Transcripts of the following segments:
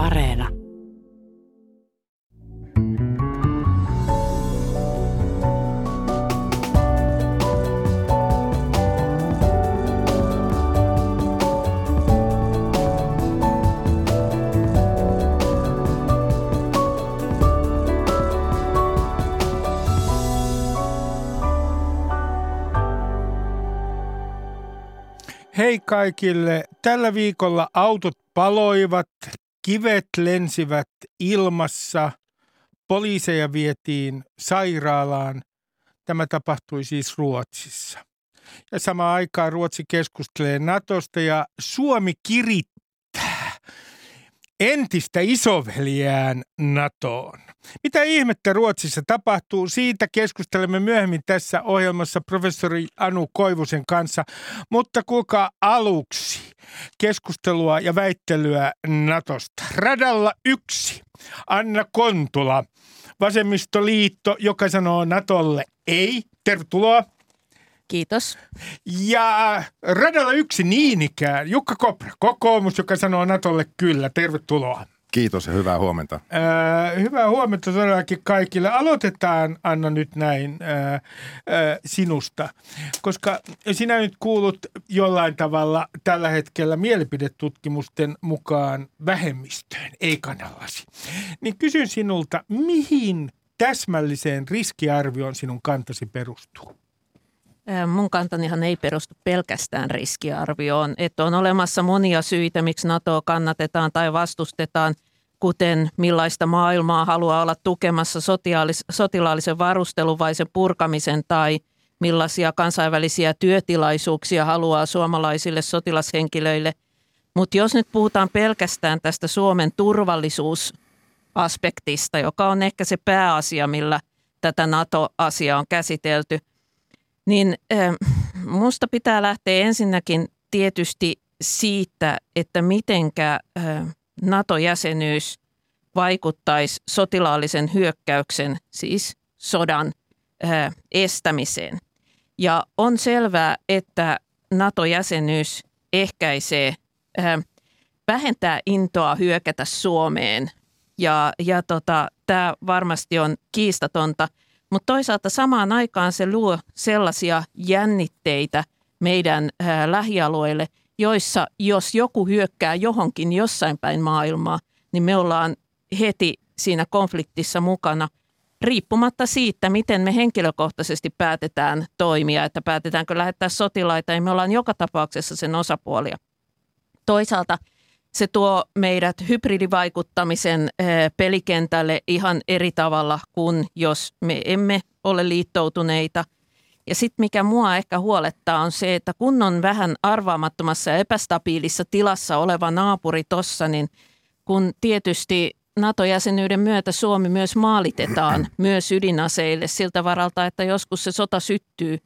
Areena. Hei kaikille. Tällä viikolla autot paloivat, kivet lensivät ilmassa, poliiseja vietiin sairaalaan. Tämä tapahtui siis Ruotsissa. Ja samaan aikaan Ruotsi keskustelee Natosta ja Suomi kirittää entistä isoveljään NATOon. Mitä ihmettä Ruotsissa tapahtuu? Siitä keskustelemme myöhemmin tässä ohjelmassa professori Anu Koivusen kanssa. Mutta kuulkaa aluksi keskustelua ja väittelyä Natosta. Radalla yksi. Anna Kontula, Vasemmistoliitto, joka sanoo Natolle ei. Tervetuloa. Kiitos. Ja radalla yksi niin ikään, Jukka Kopra, kokoomus, joka sanoo Natolle kyllä. Tervetuloa. Kiitos ja hyvää huomenta. Äh, hyvää huomenta todellakin kaikille. Aloitetaan, Anna, nyt näin äh, äh, sinusta, koska sinä nyt kuulut jollain tavalla tällä hetkellä mielipidetutkimusten mukaan vähemmistöön, ei kanallasi. Niin kysyn sinulta, mihin täsmälliseen riskiarvioon sinun kantasi perustuu? Mun kantanihan ei perustu pelkästään riskiarvioon, että on olemassa monia syitä, miksi NATOa kannatetaan tai vastustetaan, kuten millaista maailmaa haluaa olla tukemassa sotilaallisen varustelun vai sen purkamisen tai millaisia kansainvälisiä työtilaisuuksia haluaa suomalaisille sotilashenkilöille. Mutta jos nyt puhutaan pelkästään tästä Suomen turvallisuusaspektista, joka on ehkä se pääasia, millä tätä NATO-asiaa on käsitelty – niin äh, musta pitää lähteä ensinnäkin tietysti siitä, että mitenkä äh, NATO-jäsenyys vaikuttaisi sotilaallisen hyökkäyksen, siis sodan äh, estämiseen. Ja on selvää, että NATO-jäsenyys ehkäisee, äh, vähentää intoa hyökätä Suomeen. Ja, ja tota, tämä varmasti on kiistatonta – mutta toisaalta samaan aikaan se luo sellaisia jännitteitä meidän ää, lähialueille, joissa jos joku hyökkää johonkin jossain päin maailmaa, niin me ollaan heti siinä konfliktissa mukana riippumatta siitä, miten me henkilökohtaisesti päätetään toimia, että päätetäänkö lähettää sotilaita, niin me ollaan joka tapauksessa sen osapuolia. Toisaalta – se tuo meidät hybridivaikuttamisen pelikentälle ihan eri tavalla kuin jos me emme ole liittoutuneita. Ja sitten mikä mua ehkä huolettaa on se, että kun on vähän arvaamattomassa ja epästabiilissa tilassa oleva naapuri tossa, niin kun tietysti NATO-jäsenyyden myötä Suomi myös maalitetaan myös ydinaseille siltä varalta, että joskus se sota syttyy,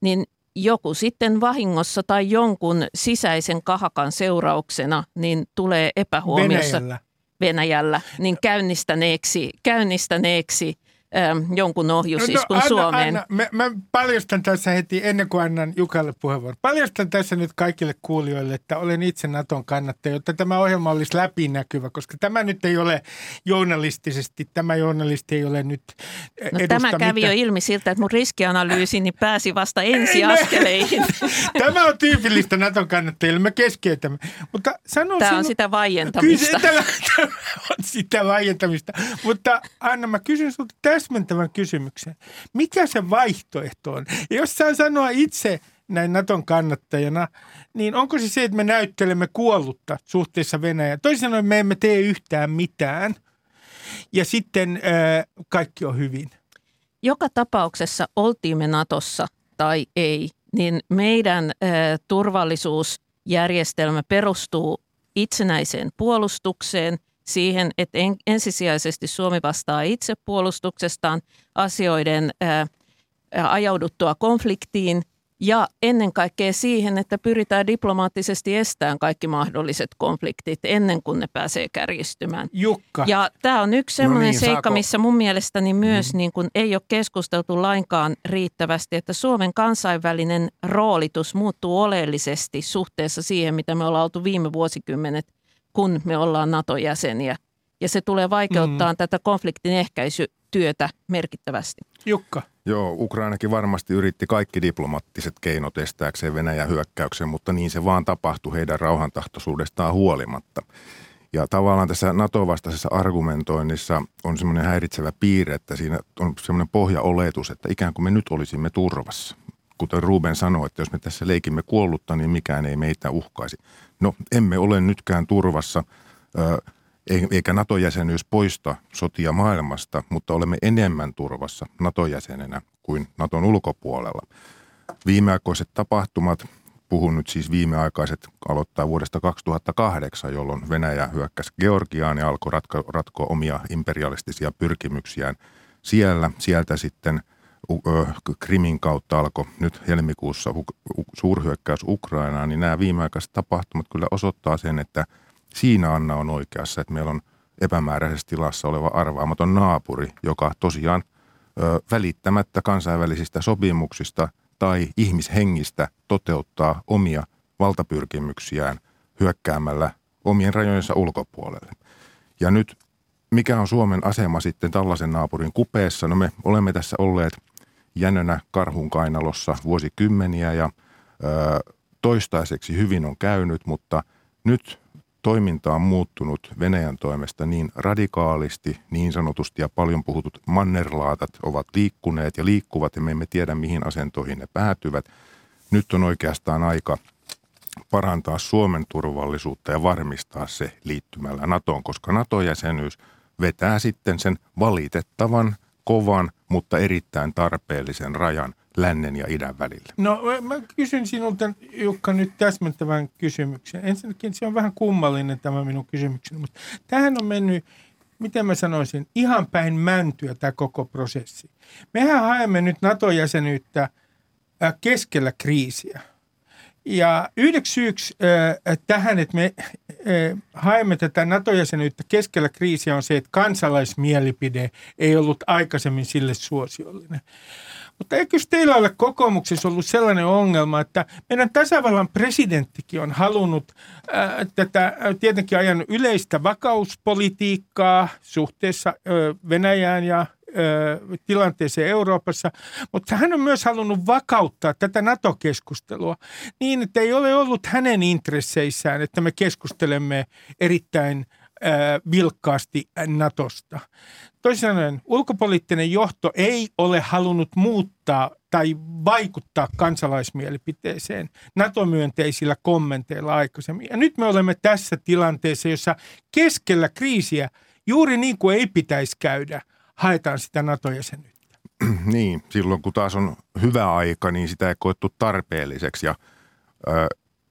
niin joku sitten vahingossa tai jonkun sisäisen kahakan seurauksena niin tulee epähuomiossa Venäjällä, Venäjällä niin käynnistäneeksi, käynnistäneeksi jonkun ohjusiskun no, no, Suomeen. Anna, mä, mä paljastan tässä heti, ennen kuin annan Jukalle puheenvuoron, paljastan tässä nyt kaikille kuulijoille, että olen itse Naton kannattaja, jotta tämä ohjelma olisi läpinäkyvä, koska tämä nyt ei ole journalistisesti, tämä journalisti ei ole nyt No, tämä kävi mitä... jo ilmi siltä, että mun riskianalyysi pääsi vasta ensiaskeleihin. tämä on tyypillistä Naton kannattajille, me keskeytämme. Mutta sano tämä on sitä vaientamista. Kyllä, tämä, on sitä vaientamista. Mutta Anna, mä kysyn sinulta täsmentävän kysymyksen. Mikä se vaihtoehto on? Ja jos saan sanoa itse näin Naton kannattajana, niin onko se se, että me näyttelemme kuollutta suhteessa Venäjään? Toisin sanoen me emme tee yhtään mitään ja sitten äh, kaikki on hyvin. Joka tapauksessa oltiin me Natossa tai ei, niin meidän äh, turvallisuusjärjestelmä perustuu itsenäiseen puolustukseen – siihen, että en, ensisijaisesti Suomi vastaa itse puolustuksestaan asioiden ää, ajauduttua konfliktiin ja ennen kaikkea siihen, että pyritään diplomaattisesti estämään kaikki mahdolliset konfliktit ennen kuin ne pääsee kärjistymään. Jukka. Ja tämä on yksi sellainen no niin, seikka, saako? missä mun mielestäni myös mm. niin kun ei ole keskusteltu lainkaan riittävästi, että Suomen kansainvälinen roolitus muuttuu oleellisesti suhteessa siihen, mitä me ollaan oltu viime vuosikymmenet kun me ollaan NATO-jäseniä. Ja se tulee vaikeuttaa mm. tätä konfliktin ehkäisytyötä merkittävästi. Jukka. Joo, Ukrainakin varmasti yritti kaikki diplomaattiset keinot estääkseen Venäjän hyökkäyksen, mutta niin se vaan tapahtui heidän rauhantahtoisuudestaan huolimatta. Ja tavallaan tässä NATO-vastaisessa argumentoinnissa on semmoinen häiritsevä piirre, että siinä on semmoinen pohjaoletus, että ikään kuin me nyt olisimme turvassa. Kuten Ruben sanoi, että jos me tässä leikimme kuollutta, niin mikään ei meitä uhkaisi. No, emme ole nytkään turvassa, eikä NATO-jäsenyys poista sotia maailmasta, mutta olemme enemmän turvassa NATO-jäsenenä kuin NATOn ulkopuolella. Viimeaikoiset tapahtumat puhun nyt siis viimeaikaiset aloittaa vuodesta 2008, jolloin Venäjä hyökkäsi Georgiaan ja alkoi ratko, ratkoa omia imperialistisia pyrkimyksiään siellä. Sieltä sitten Krimin kautta alkoi nyt helmikuussa suurhyökkäys Ukrainaan, niin nämä viimeaikaiset tapahtumat kyllä osoittaa sen, että siinä Anna on oikeassa, että meillä on epämääräisessä tilassa oleva arvaamaton naapuri, joka tosiaan välittämättä kansainvälisistä sopimuksista – tai ihmishengistä toteuttaa omia valtapyrkimyksiään hyökkäämällä omien rajojensa ulkopuolelle. Ja nyt mikä on Suomen asema sitten tällaisen naapurin kupeessa? No me olemme tässä olleet jänönä karhun kainalossa vuosikymmeniä ja ö, toistaiseksi hyvin on käynyt, mutta nyt toiminta on muuttunut Venäjän toimesta niin radikaalisti, niin sanotusti ja paljon puhutut mannerlaatat ovat liikkuneet ja liikkuvat ja me emme tiedä mihin asentoihin ne päätyvät. Nyt on oikeastaan aika parantaa Suomen turvallisuutta ja varmistaa se liittymällä NATOon, koska NATO-jäsenyys vetää sitten sen valitettavan, kovan, mutta erittäin tarpeellisen rajan lännen ja idän välillä? No mä kysyn sinulta Jukka nyt täsmentävän kysymyksen. Ensinnäkin se on vähän kummallinen tämä minun kysymykseni, mutta tähän on mennyt, miten mä sanoisin, ihan päin mäntyä tämä koko prosessi. Mehän haemme nyt NATO-jäsenyyttä keskellä kriisiä. Ja yhdeksi syyksi äh, tähän, että me haemme tätä NATO-jäsenyyttä keskellä kriisiä on se, että kansalaismielipide ei ollut aikaisemmin sille suosiollinen. Mutta eikö teillä ole kokoomuksessa ollut sellainen ongelma, että meidän tasavallan presidenttikin on halunnut tätä tietenkin ajan yleistä vakauspolitiikkaa suhteessa ää, Venäjään ja tilanteeseen Euroopassa, mutta hän on myös halunnut vakauttaa tätä NATO-keskustelua niin, että ei ole ollut hänen intresseissään, että me keskustelemme erittäin vilkkaasti Natosta. Toisin sanoen, ulkopoliittinen johto ei ole halunnut muuttaa tai vaikuttaa kansalaismielipiteeseen NATO-myönteisillä kommenteilla aikaisemmin. Ja nyt me olemme tässä tilanteessa, jossa keskellä kriisiä, juuri niin kuin ei pitäisi käydä, haetaan sitä NATO-jäsenyyttä. Niin, silloin kun taas on hyvä aika, niin sitä ei koettu tarpeelliseksi. Ja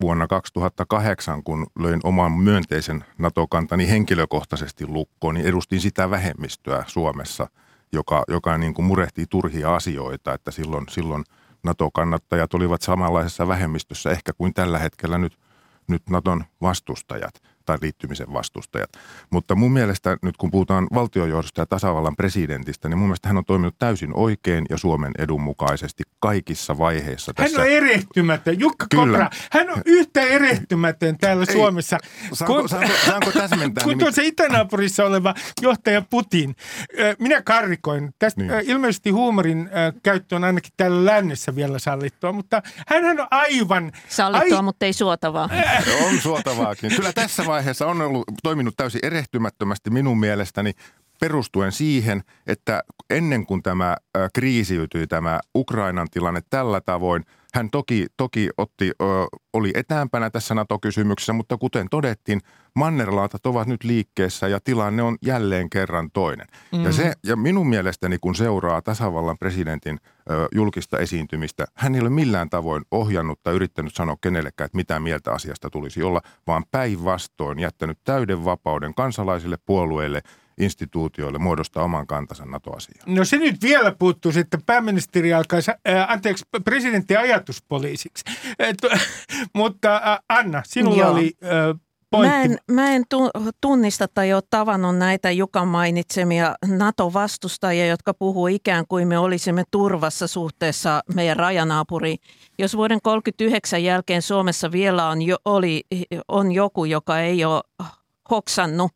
vuonna 2008, kun löin oman myönteisen NATO-kantani henkilökohtaisesti lukkoon, niin edustin sitä vähemmistöä Suomessa, joka, joka niin kuin murehtii turhia asioita, että silloin, silloin NATO-kannattajat olivat samanlaisessa vähemmistössä ehkä kuin tällä hetkellä nyt, nyt Naton vastustajat – tai liittymisen vastustajat. Mutta mun mielestä nyt kun puhutaan valtiojohdosta ja tasavallan presidentistä, niin mun mielestä hän on toiminut täysin oikein ja Suomen edun mukaisesti kaikissa vaiheissa. Tässä. Hän on erehtymätön. Jukka Kyllä. Kopra, hän on yhtä erehtymätön täällä Ei, Suomessa. Saanko, kun, saanko, saanko täsmentää? kun tuossa itänaapurissa oleva johtaja Putin. Minä karrikoin. Tästä niin. ilmeisesti huumorin käyttö on ainakin täällä lännessä vielä sallittua, mutta hän on aivan... Sallittua, ai... mutta ei suotavaa. on suotavaakin. Kyllä tässä vaiheessa on ollut toiminut täysin erehtymättömästi minun mielestäni perustuen siihen, että ennen kuin tämä kriisiytyi, tämä Ukrainan tilanne tällä tavoin, hän toki, toki otti, ö, oli etäämpänä tässä NATO-kysymyksessä, mutta kuten todettiin, mannerlaatat ovat nyt liikkeessä ja tilanne on jälleen kerran toinen. Mm. Ja, se, ja minun mielestäni, kun seuraa tasavallan presidentin ö, julkista esiintymistä, hän ei ole millään tavoin ohjannut tai yrittänyt sanoa kenellekään, että mitä mieltä asiasta tulisi olla, vaan päinvastoin jättänyt täyden vapauden kansalaisille puolueille – instituutioille muodostaa oman kantansa NATO-asiaan. No se nyt vielä puuttuu, että pääministeri alkaisi, äh, anteeksi, presidentti ajatuspoliisiksi. Et, mutta äh, Anna, sinulla Joo. oli äh, Pointti. Mä en, mä en tunnista tai ole tavannut näitä Jukan mainitsemia NATO-vastustajia, jotka puhuu ikään kuin me olisimme turvassa suhteessa meidän rajanaapuriin. Jos vuoden 1939 jälkeen Suomessa vielä on, jo, oli, on joku, joka ei ole hoksannut,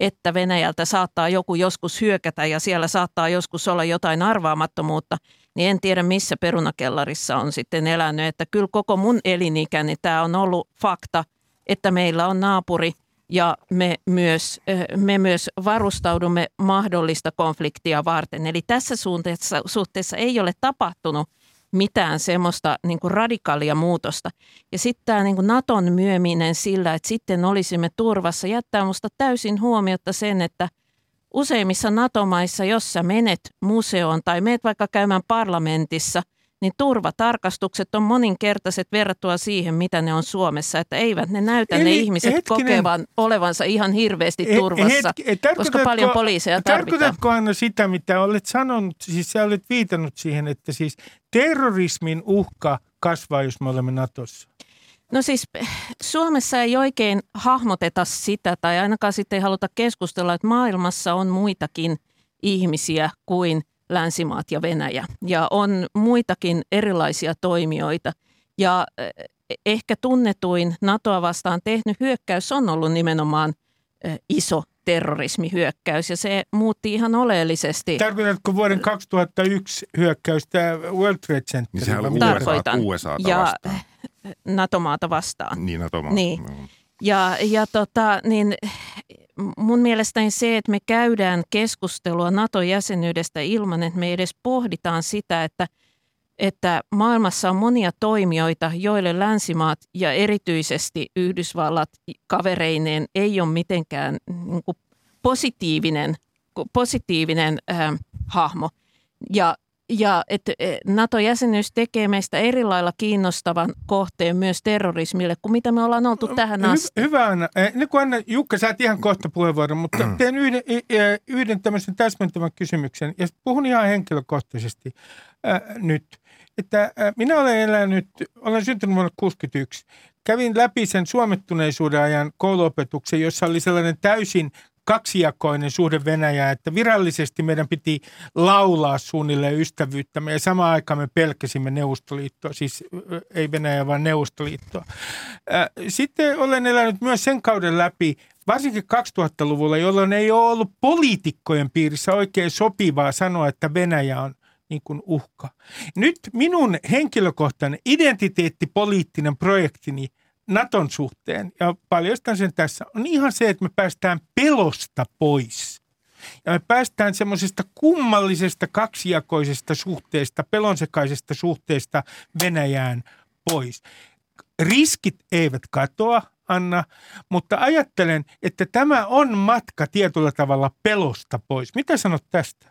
että Venäjältä saattaa joku joskus hyökätä ja siellä saattaa joskus olla jotain arvaamattomuutta, niin en tiedä missä perunakellarissa on sitten elänyt. Että kyllä koko mun elinikäni tämä on ollut fakta, että meillä on naapuri ja me myös, me myös varustaudumme mahdollista konfliktia varten. Eli tässä suhteessa, suhteessa ei ole tapahtunut – mitään semmoista niin kuin radikaalia muutosta. Ja sitten tämä niin kuin Naton myöminen sillä, että sitten olisimme turvassa, jättää musta täysin huomiota sen, että useimmissa NATO-maissa, jos sä menet museoon tai meet vaikka käymään parlamentissa – niin turvatarkastukset on moninkertaiset verrattuna siihen, mitä ne on Suomessa. Että eivät ne näytä Eli ne ihmiset hetkinen, kokevan olevansa ihan hirveästi turvassa, hetki, koska paljon poliiseja tarvitaan. Tarkoitatko Anna sitä, mitä olet sanonut, siis sä olet viitannut siihen, että siis terrorismin uhka kasvaa, jos me olemme Natossa? No siis Suomessa ei oikein hahmoteta sitä, tai ainakaan sitten ei haluta keskustella, että maailmassa on muitakin ihmisiä kuin – länsimaat ja Venäjä. Ja on muitakin erilaisia toimijoita. Ja eh, ehkä tunnetuin NATOa vastaan tehnyt hyökkäys on ollut nimenomaan eh, iso terrorismihyökkäys ja se muutti ihan oleellisesti. Tarkoitatko vuoden 2001 hyökkäystä World Trade Center? Niin sehän oli Tarkoitan. USA, ja vastaan. NATO-maata vastaan. Niin, NATO-maata. Niin. Ja, ja tota, niin mun mielestäni se, että me käydään keskustelua NATO-jäsenyydestä ilman, että me edes pohditaan sitä, että, että maailmassa on monia toimijoita, joille länsimaat ja erityisesti Yhdysvallat kavereineen ei ole mitenkään niin kuin positiivinen, positiivinen äh, hahmo. Ja ja että e, NATO-jäsenyys tekee meistä eri lailla kiinnostavan kohteen myös terrorismille kuin mitä me ollaan oltu tähän asti. Hy- hyvä Anna. Niin kuin Anna, Jukka, sä et ihan kohta puheenvuoron, mutta mm. teen yhden, yhden tämmöisen täsmentävän kysymyksen. Ja puhun ihan henkilökohtaisesti äh, nyt. Että minä olen elänyt, olen syntynyt vuonna 1961. Kävin läpi sen suomettuneisuuden ajan kouluopetuksen, jossa oli sellainen täysin kaksijakoinen suhde Venäjään, että virallisesti meidän piti laulaa suunnilleen ystävyyttämme ja samaan aikaan me pelkäsimme Neuvostoliittoa, siis ei Venäjä vaan Neuvostoliittoa. Sitten olen elänyt myös sen kauden läpi, varsinkin 2000-luvulla, jolloin ei ole ollut poliitikkojen piirissä oikein sopivaa sanoa, että Venäjä on niin kuin uhka. Nyt minun henkilökohtainen identiteettipoliittinen projektini – Naton suhteen, ja paljastan sen tässä, on ihan se, että me päästään pelosta pois. Ja me päästään semmoisesta kummallisesta kaksijakoisesta suhteesta, pelonsekaisesta suhteesta Venäjään pois. Riskit eivät katoa, Anna, mutta ajattelen, että tämä on matka tietyllä tavalla pelosta pois. Mitä sanot tästä?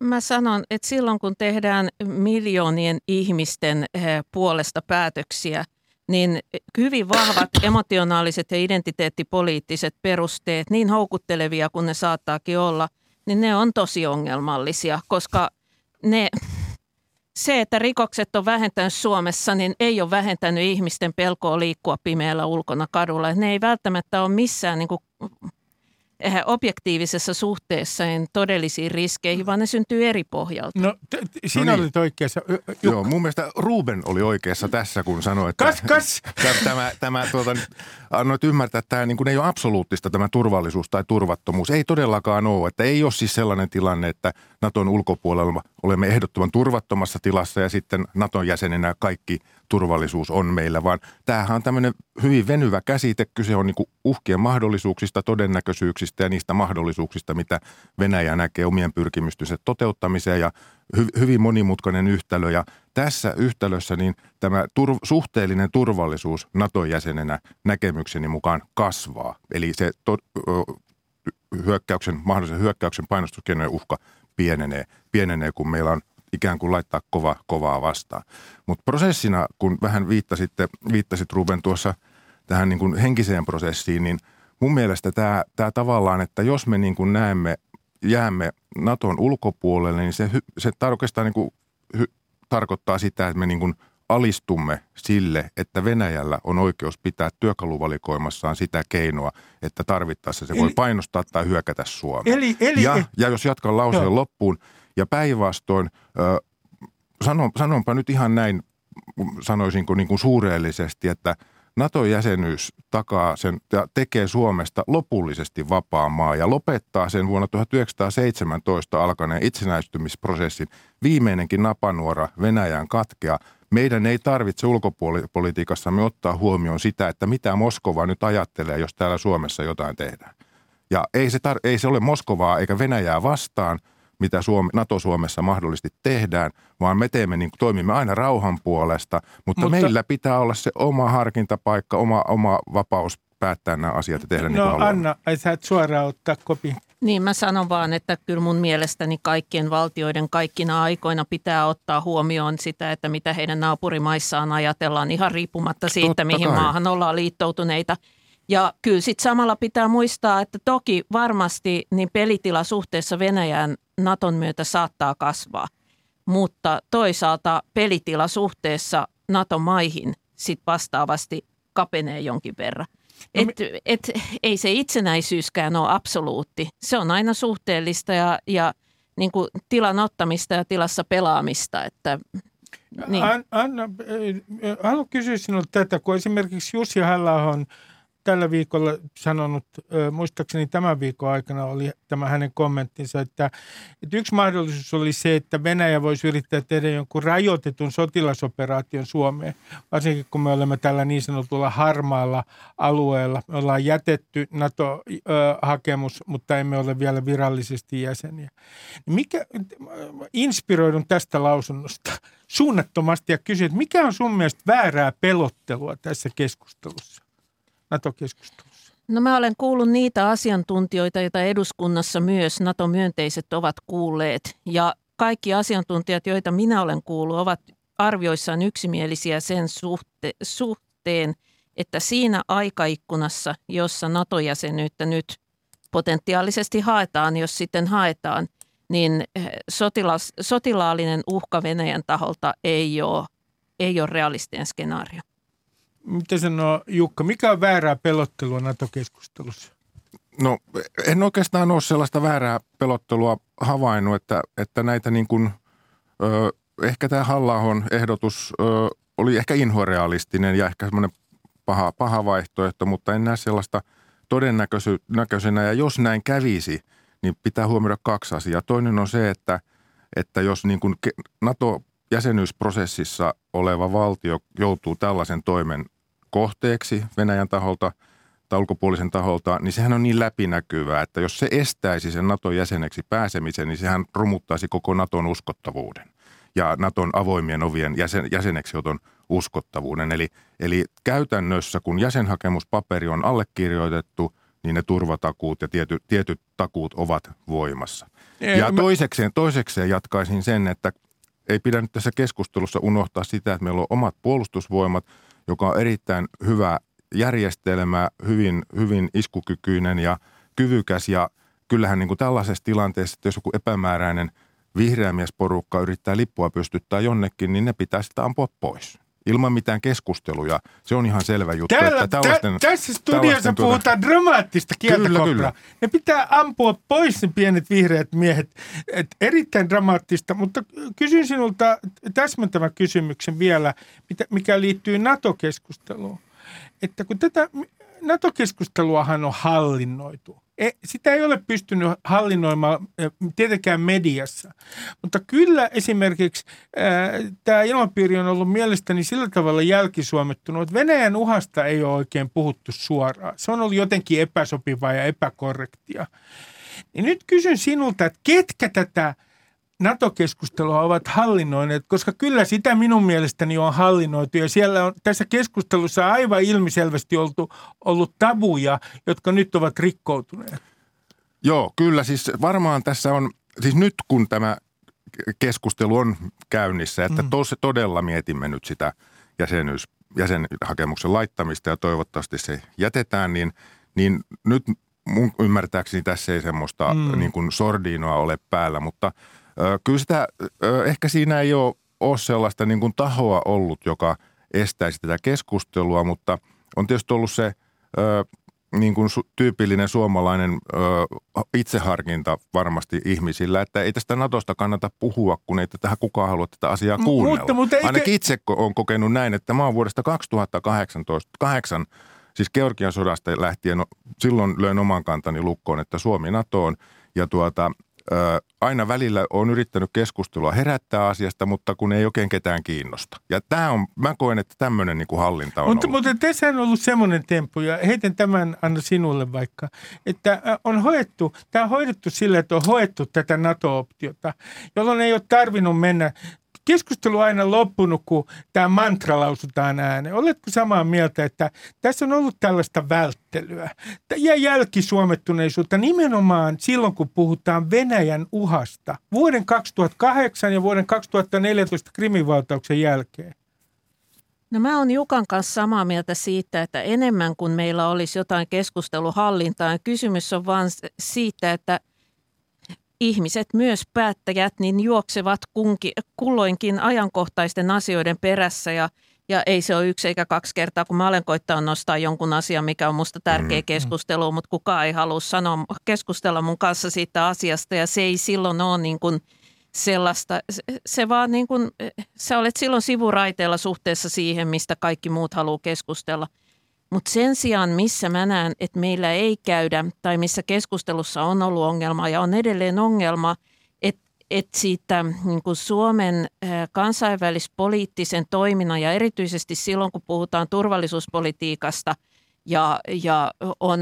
Mä sanon, että silloin kun tehdään miljoonien ihmisten eh, puolesta päätöksiä – niin hyvin vahvat emotionaaliset ja identiteettipoliittiset perusteet, niin houkuttelevia kuin ne saattaakin olla, niin ne on tosi ongelmallisia, koska ne, se, että rikokset on vähentänyt Suomessa, niin ei ole vähentänyt ihmisten pelkoa liikkua pimeällä ulkona kadulla. Ne ei välttämättä ole missään niin kuin objektiivisessa suhteessa todellisiin riskeihin, vaan ne syntyy eri pohjalta. No, t- t- sinä no niin. olit oikeassa. Jukka. Joo, mun mielestä Ruben oli oikeassa tässä, kun sanoi, että kas, kas. tämä, tämä tuota, annoit ymmärtää, että tämä niin kuin ei ole absoluuttista tämä turvallisuus tai turvattomuus. Ei todellakaan ole. Että ei ole siis sellainen tilanne, että Naton ulkopuolella olemme ehdottoman turvattomassa tilassa ja sitten Naton jäsenenä kaikki turvallisuus on meillä, vaan tämähän on tämmöinen hyvin venyvä käsite. Kyse on niin uhkien mahdollisuuksista, todennäköisyyksistä ja niistä mahdollisuuksista, mitä Venäjä näkee omien pyrkimystensä toteuttamiseen ja hy- hyvin monimutkainen yhtälö. Ja tässä yhtälössä niin tämä tur- suhteellinen turvallisuus NATO-jäsenenä näkemykseni mukaan kasvaa. Eli se to- hyökkäyksen, mahdollisen hyökkäyksen painostuskeinojen uhka pienenee, pienenee, kun meillä on ikään kuin laittaa kova, kovaa vastaan. Mutta prosessina, kun vähän viittasitte, viittasit Ruben tuossa tähän niin kuin henkiseen prosessiin, niin mun mielestä tämä, tämä tavallaan, että jos me niin kuin näemme, jäämme Naton ulkopuolelle, niin se, se oikeastaan niin kuin hy, tarkoittaa sitä, että me niin kuin alistumme sille, että Venäjällä on oikeus pitää työkaluvalikoimassaan sitä keinoa, että tarvittaessa se eli, voi painostaa tai hyökätä Suomeen. Eli, eli, ja, ja jos jatkan lauseen joo. loppuun, ja päinvastoin, sanon, sanonpa nyt ihan näin, sanoisinko niin kuin suureellisesti, että NATO-jäsenyys takaa sen ja tekee Suomesta lopullisesti vapaan maa ja lopettaa sen vuonna 1917 alkaneen itsenäistymisprosessin. Viimeinenkin napanuora Venäjän katkea. Meidän ei tarvitse ulkopolitiikassamme ottaa huomioon sitä, että mitä Moskova nyt ajattelee, jos täällä Suomessa jotain tehdään. Ja ei se, tar- ei se ole Moskovaa eikä Venäjää vastaan – mitä Suomi, NATO-Suomessa mahdollisesti tehdään, vaan me teemme niin, toimimme aina rauhan puolesta, mutta, mutta meillä pitää olla se oma harkintapaikka, oma, oma vapaus päättää nämä asiat ja tehdä no, niin kuin Anna, ai sä et suoraan ottaa kopi. Niin mä sanon vaan, että kyllä mun mielestäni kaikkien valtioiden kaikkina aikoina pitää ottaa huomioon sitä, että mitä heidän naapurimaissaan ajatellaan ihan riippumatta siitä, Totta mihin kai. maahan ollaan liittoutuneita. Ja kyllä sitten samalla pitää muistaa, että toki varmasti niin pelitila suhteessa Venäjään Naton myötä saattaa kasvaa, mutta toisaalta pelitila suhteessa NATO-maihin sit vastaavasti kapenee jonkin verran. No, et, et, ei se itsenäisyyskään ole absoluutti. Se on aina suhteellista ja, ja niin kuin tilan ottamista ja tilassa pelaamista. Että, niin. Anna, haluan kysyä sinulta tätä, kun esimerkiksi Jussi halla tällä viikolla sanonut, muistaakseni tämän viikon aikana oli tämä hänen kommenttinsa, että, että yksi mahdollisuus oli se, että Venäjä voisi yrittää tehdä jonkun rajoitetun sotilasoperaation Suomeen, varsinkin kun me olemme tällä niin sanotulla harmaalla alueella. Me ollaan jätetty NATO-hakemus, mutta emme ole vielä virallisesti jäseniä. Mikä, inspiroidun tästä lausunnosta suunnattomasti ja kysyn, että mikä on sun mielestä väärää pelottelua tässä keskustelussa? NATO-keskustelussa? No mä olen kuullut niitä asiantuntijoita, joita eduskunnassa myös NATO-myönteiset ovat kuulleet. Ja kaikki asiantuntijat, joita minä olen kuullut, ovat arvioissaan yksimielisiä sen suhte- suhteen, että siinä aikaikkunassa, jossa NATO-jäsenyyttä nyt potentiaalisesti haetaan, jos sitten haetaan, niin eh, sotilas, sotilaallinen uhka Venäjän taholta ei ole, ei ole realistinen skenaario. Mitä sanoo Jukka, mikä on väärää pelottelua NATO-keskustelussa? No en oikeastaan ole sellaista väärää pelottelua havainnut, että, että näitä niin kuin, ö, ehkä tämä halla ehdotus ö, oli ehkä inhorealistinen ja ehkä semmoinen paha, paha vaihtoehto, mutta en näe sellaista todennäköisenä. Ja jos näin kävisi, niin pitää huomioida kaksi asiaa. Toinen on se, että, että jos niin kuin NATO jäsenyysprosessissa oleva valtio joutuu tällaisen toimen kohteeksi Venäjän taholta tai ulkopuolisen taholta, niin sehän on niin läpinäkyvää, että jos se estäisi sen Naton jäseneksi pääsemisen, niin sehän romuttaisi koko Naton uskottavuuden ja Naton avoimien ovien jäsen, jäseneksioton uskottavuuden. Eli, eli käytännössä, kun jäsenhakemuspaperi on allekirjoitettu, niin ne turvatakuut ja tiety, tietyt takuut ovat voimassa. Ei, ja toisekseen, toisekseen jatkaisin sen, että ei pidä nyt tässä keskustelussa unohtaa sitä, että meillä on omat puolustusvoimat, joka on erittäin hyvä järjestelmä, hyvin, hyvin iskukykyinen ja kyvykäs. Ja kyllähän niin kuin tällaisessa tilanteessa, että jos joku epämääräinen vihreämiesporukka yrittää lippua pystyttää jonnekin, niin ne pitää sitä ampua pois ilman mitään keskusteluja. Se on ihan selvä juttu. Täällä, että tällaisten, tä, tässä studiossa tuota... puhutaan dramaattista kieltä kyllä, kyllä. Ne pitää ampua pois ne pienet vihreät miehet. Et erittäin dramaattista, mutta kysyn sinulta täsmentävä kysymyksen vielä, mikä liittyy NATO-keskusteluun. Että kun tätä NATO-keskusteluahan on hallinnoitu – E, sitä ei ole pystynyt hallinnoimaan e, tietenkään mediassa. Mutta kyllä esimerkiksi tämä ilmapiiri on ollut mielestäni sillä tavalla jälkisuomettunut, että Venäjän uhasta ei ole oikein puhuttu suoraan. Se on ollut jotenkin epäsopivaa ja epäkorrektia. Niin nyt kysyn sinulta, että ketkä tätä – NATO-keskustelua ovat hallinnoineet, koska kyllä sitä minun mielestäni on hallinnoitu ja siellä on tässä keskustelussa aivan ilmiselvästi oltu, ollut tabuja, jotka nyt ovat rikkoutuneet. Joo, kyllä siis varmaan tässä on, siis nyt kun tämä keskustelu on käynnissä, että mm. tos, todella mietimme nyt sitä jäsenyys, jäsenhakemuksen laittamista ja toivottavasti se jätetään, niin, niin nyt mun ymmärtääkseni tässä ei semmoista mm. niin kuin sordiinoa ole päällä, mutta – Kyllä sitä, ehkä siinä ei ole, ole sellaista niin kuin tahoa ollut, joka estäisi tätä keskustelua, mutta on tietysti ollut se niin kuin su, tyypillinen suomalainen ö, itseharkinta varmasti ihmisillä, että ei tästä Natosta kannata puhua, kun ei tähän kukaan halua tätä asiaa kuunnella. Mutta, mutta eikä... Ainakin itse olen kokenut näin, että mä oon vuodesta 2018, 8, siis Georgian sodasta lähtien, no, silloin löin oman kantani lukkoon, että Suomi NATOon ja tuota, aina välillä on yrittänyt keskustelua herättää asiasta, mutta kun ei oikein ketään kiinnosta. Ja tämä on, mä koen, että tämmöinen niin kuin hallinta on mutta, ollut. Mutta tässä on ollut semmoinen temppu, ja heitän tämän Anna sinulle vaikka, että on hoettu, tämä on hoidettu sillä, että on hoettu tätä NATO-optiota, jolloin ei ole tarvinnut mennä keskustelu on aina loppunut, kun tämä mantra lausutaan ääneen. Oletko samaa mieltä, että tässä on ollut tällaista välttelyä ja jälkisuomettuneisuutta nimenomaan silloin, kun puhutaan Venäjän uhasta vuoden 2008 ja vuoden 2014 krimivaltauksen jälkeen? No mä oon Jukan kanssa samaa mieltä siitä, että enemmän kuin meillä olisi jotain keskusteluhallintaa. Kysymys on vain siitä, että ihmiset, myös päättäjät, niin juoksevat kunki, kulloinkin ajankohtaisten asioiden perässä ja, ja ei se ole yksi eikä kaksi kertaa, kun mä olen koittanut nostaa jonkun asian, mikä on musta tärkeä mm, keskustelu, mutta kukaan ei halua sanoa, keskustella mun kanssa siitä asiasta ja se ei silloin ole niin kuin sellaista, se, se vaan niin kuin, sä olet silloin sivuraiteella suhteessa siihen, mistä kaikki muut haluaa keskustella – mutta sen sijaan, missä mä näen, että meillä ei käydä tai missä keskustelussa on ollut ongelma ja on edelleen ongelma, että et siitä niin kuin Suomen kansainvälispoliittisen toiminnan ja erityisesti silloin, kun puhutaan turvallisuuspolitiikasta ja, ja on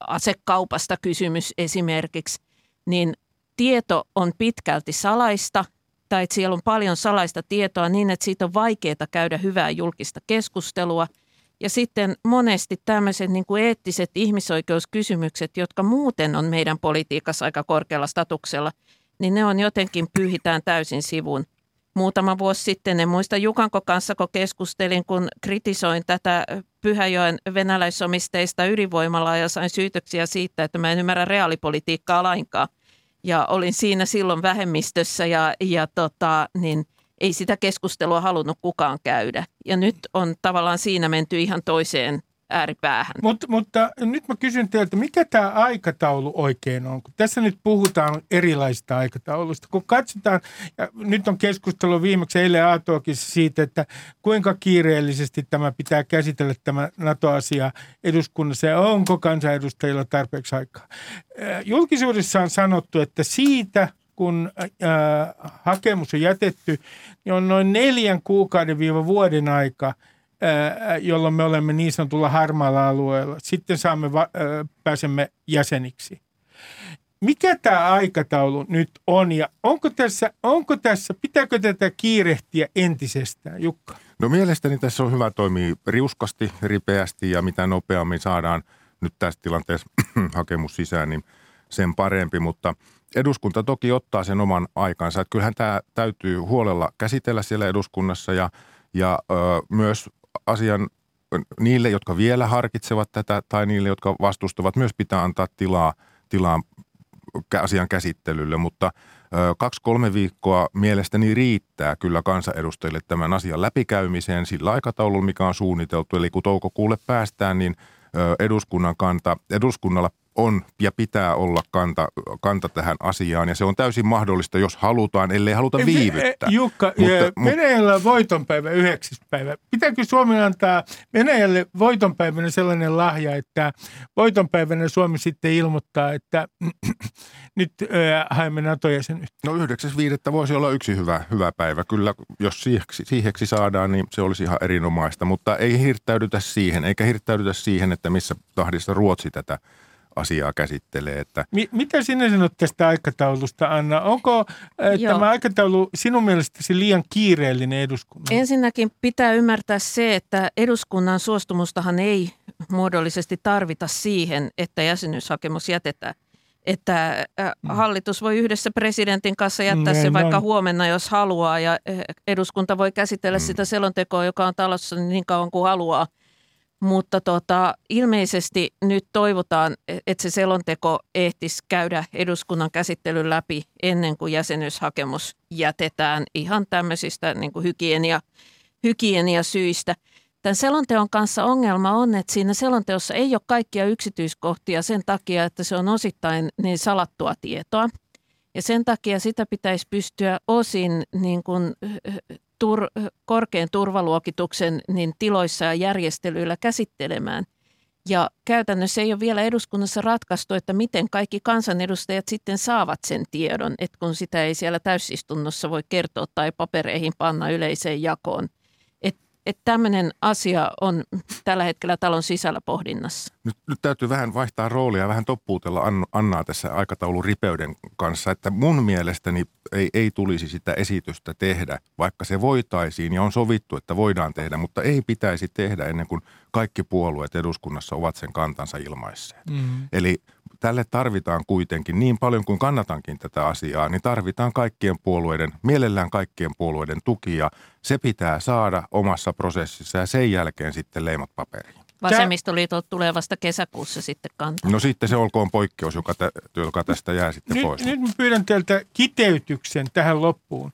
asekaupasta kysymys esimerkiksi, niin tieto on pitkälti salaista tai että siellä on paljon salaista tietoa niin, että siitä on vaikeaa käydä hyvää julkista keskustelua – ja sitten monesti tämmöiset niin kuin eettiset ihmisoikeuskysymykset, jotka muuten on meidän politiikassa aika korkealla statuksella, niin ne on jotenkin pyyhitään täysin sivun. Muutama vuosi sitten, en muista Jukanko kanssa, kun keskustelin, kun kritisoin tätä Pyhäjoen venäläisomisteista ydinvoimalaa ja sain syytöksiä siitä, että mä en ymmärrä reaalipolitiikkaa lainkaan. Ja olin siinä silloin vähemmistössä ja, ja tota, niin – ei sitä keskustelua halunnut kukaan käydä. Ja nyt on tavallaan siinä menty ihan toiseen ääripäähän. Mut, mutta nyt mä kysyn teiltä, mikä tämä aikataulu oikein on? Kun tässä nyt puhutaan erilaisista aikatauluista. Kun katsotaan, ja nyt on keskustelu viimeksi eilen Aatoakin siitä, että kuinka kiireellisesti tämä pitää käsitellä tämä NATO-asia eduskunnassa ja onko kansanedustajilla tarpeeksi aikaa. Julkisuudessa on sanottu, että siitä – kun äh, hakemus on jätetty, niin on noin neljän kuukauden viiva vuoden aika, äh, jolloin me olemme niin sanotulla harmaalla alueella. Sitten saamme va- äh, pääsemme jäseniksi. Mikä tämä aikataulu nyt on ja onko tässä, onko tässä, pitääkö tätä kiirehtiä entisestään, Jukka? No mielestäni tässä on hyvä toimia riuskasti, ripeästi ja mitä nopeammin saadaan nyt tässä tilanteessa hakemus sisään, niin sen parempi, mutta eduskunta toki ottaa sen oman aikansa. Että kyllähän tämä täytyy huolella käsitellä siellä eduskunnassa ja, ja ö, myös asian niille, jotka vielä harkitsevat tätä tai niille, jotka vastustavat, myös pitää antaa tilaa, tilaa asian käsittelylle, mutta kaksi-kolme viikkoa mielestäni riittää kyllä kansanedustajille tämän asian läpikäymiseen sillä aikataululla, mikä on suunniteltu. Eli kun toukokuulle päästään, niin eduskunnan kanta, eduskunnalla on ja pitää olla kanta, kanta tähän asiaan ja se on täysin mahdollista, jos halutaan, ellei haluta viivyttää. Jukka, mutta, Venäjällä on voitonpäivä 9. päivä. Pitääkö Suomi antaa Venäjälle voitonpäivänä sellainen lahja, että voitonpäivänä Suomi sitten ilmoittaa, että nyt äh, haemme NATO-jäsenyyttä? No 9.5. voisi olla yksi hyvä, hyvä päivä. Kyllä, jos siiheksi, siiheksi saadaan, niin se olisi ihan erinomaista, mutta ei hirttäydytä siihen, eikä hirttäydytä siihen, että missä tahdissa Ruotsi tätä asiaa käsittelee. Että... Mi- mitä sinä sanot tästä aikataulusta, Anna? Onko äh, tämä aikataulu sinun mielestäsi liian kiireellinen eduskunnan? Ensinnäkin pitää ymmärtää se, että eduskunnan suostumustahan ei muodollisesti tarvita siihen, että jäsenyyshakemus jätetään. Että äh, mm. hallitus voi yhdessä presidentin kanssa jättää se vaikka huomenna, jos haluaa, ja äh, eduskunta voi käsitellä mm. sitä selontekoa, joka on talossa niin kauan kuin haluaa – mutta tota, ilmeisesti nyt toivotaan, että se selonteko ehtisi käydä eduskunnan käsittelyn läpi ennen kuin jäsenyyshakemus jätetään ihan tämmöisistä niin kuin hygienia, hygieniasyistä. Tämän selonteon kanssa ongelma on, että siinä selonteossa ei ole kaikkia yksityiskohtia sen takia, että se on osittain niin salattua tietoa. Ja sen takia sitä pitäisi pystyä osin niin kuin, tur, korkean turvaluokituksen niin tiloissa ja järjestelyillä käsittelemään. Ja käytännössä ei ole vielä eduskunnassa ratkaistu, että miten kaikki kansanedustajat sitten saavat sen tiedon, että kun sitä ei siellä täysistunnossa voi kertoa tai papereihin panna yleiseen jakoon – että tämmöinen asia on tällä hetkellä talon sisällä pohdinnassa. Nyt, nyt täytyy vähän vaihtaa roolia ja vähän toppuutella Annaa tässä aikataulun ripeyden kanssa, että mun mielestäni ei, ei tulisi sitä esitystä tehdä, vaikka se voitaisiin ja on sovittu, että voidaan tehdä, mutta ei pitäisi tehdä ennen kuin kaikki puolueet eduskunnassa ovat sen kantansa ilmaisseet. Mm. Eli tälle tarvitaan kuitenkin niin paljon kuin kannatankin tätä asiaa, niin tarvitaan kaikkien puolueiden, mielellään kaikkien puolueiden tuki ja se pitää saada omassa prosessissa ja sen jälkeen sitten leimat paperiin. Vasemmistoliitot tulee vasta kesäkuussa sitten kantaa. No sitten se olkoon poikkeus, joka, tä, joka tästä jää sitten nyt, pois. Nyt mä pyydän teiltä kiteytyksen tähän loppuun.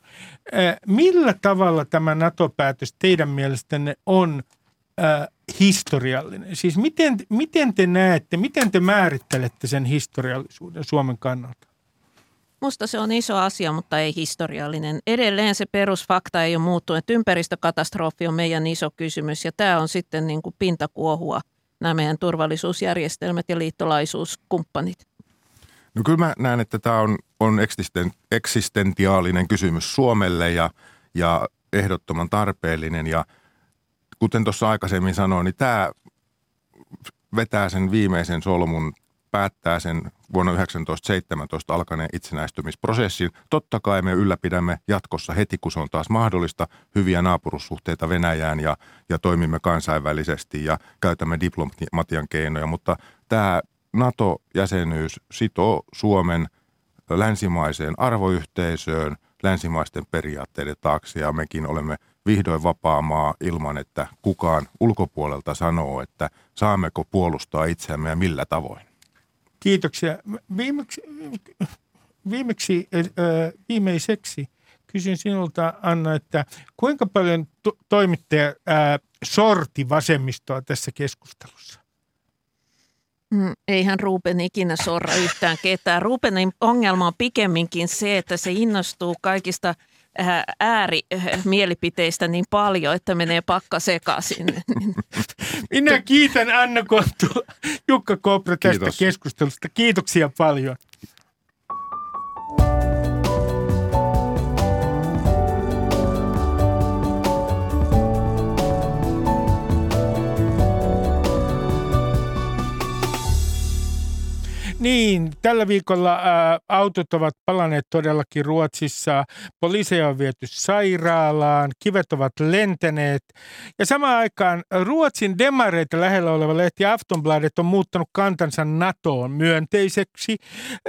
Millä tavalla tämä NATO-päätös teidän mielestänne on äh, historiallinen? Siis miten, miten te näette, miten te määrittelette sen historiallisuuden Suomen kannalta? Musta se on iso asia, mutta ei historiallinen. Edelleen se perusfakta ei ole muuttunut, että ympäristökatastrofi on meidän iso kysymys ja tämä on sitten niin kuin pintakuohua nämä meidän turvallisuusjärjestelmät ja liittolaisuuskumppanit. No kyllä mä näen, että tämä on, on eksistentiaalinen kysymys Suomelle ja, ja ehdottoman tarpeellinen ja – kuten tuossa aikaisemmin sanoin, niin tämä vetää sen viimeisen solmun, päättää sen vuonna 1917 alkaneen itsenäistymisprosessin. Totta kai me ylläpidämme jatkossa heti, kun se on taas mahdollista, hyviä naapurussuhteita Venäjään ja, ja toimimme kansainvälisesti ja käytämme diplomatian keinoja, mutta tämä NATO-jäsenyys sitoo Suomen länsimaiseen arvoyhteisöön, länsimaisten periaatteiden taakse ja mekin olemme vihdoin vapaa maa ilman, että kukaan ulkopuolelta sanoo, että saammeko puolustaa itseämme ja millä tavoin. Kiitoksia. Viimeksi, viimeksi viimeiseksi kysyn sinulta, Anna, että kuinka paljon to- toimittaja ää, sorti vasemmistoa tässä keskustelussa? Mm, eihän Ruben ikinä sorra yhtään ketään. Rubenin ongelma on pikemminkin se, että se innostuu kaikista – äärimielipiteistä niin paljon, että menee pakka sekaisin. Minä kiitän Anna Kontula, Jukka Kopra tästä Kiitos. keskustelusta. Kiitoksia paljon. Niin, tällä viikolla ää, autot ovat palanneet todellakin Ruotsissa. Poliiseja on viety sairaalaan, kivet ovat lentäneet. Ja samaan aikaan Ruotsin demareita lähellä oleva lehti Aftonbladet on muuttanut kantansa NATOon myönteiseksi.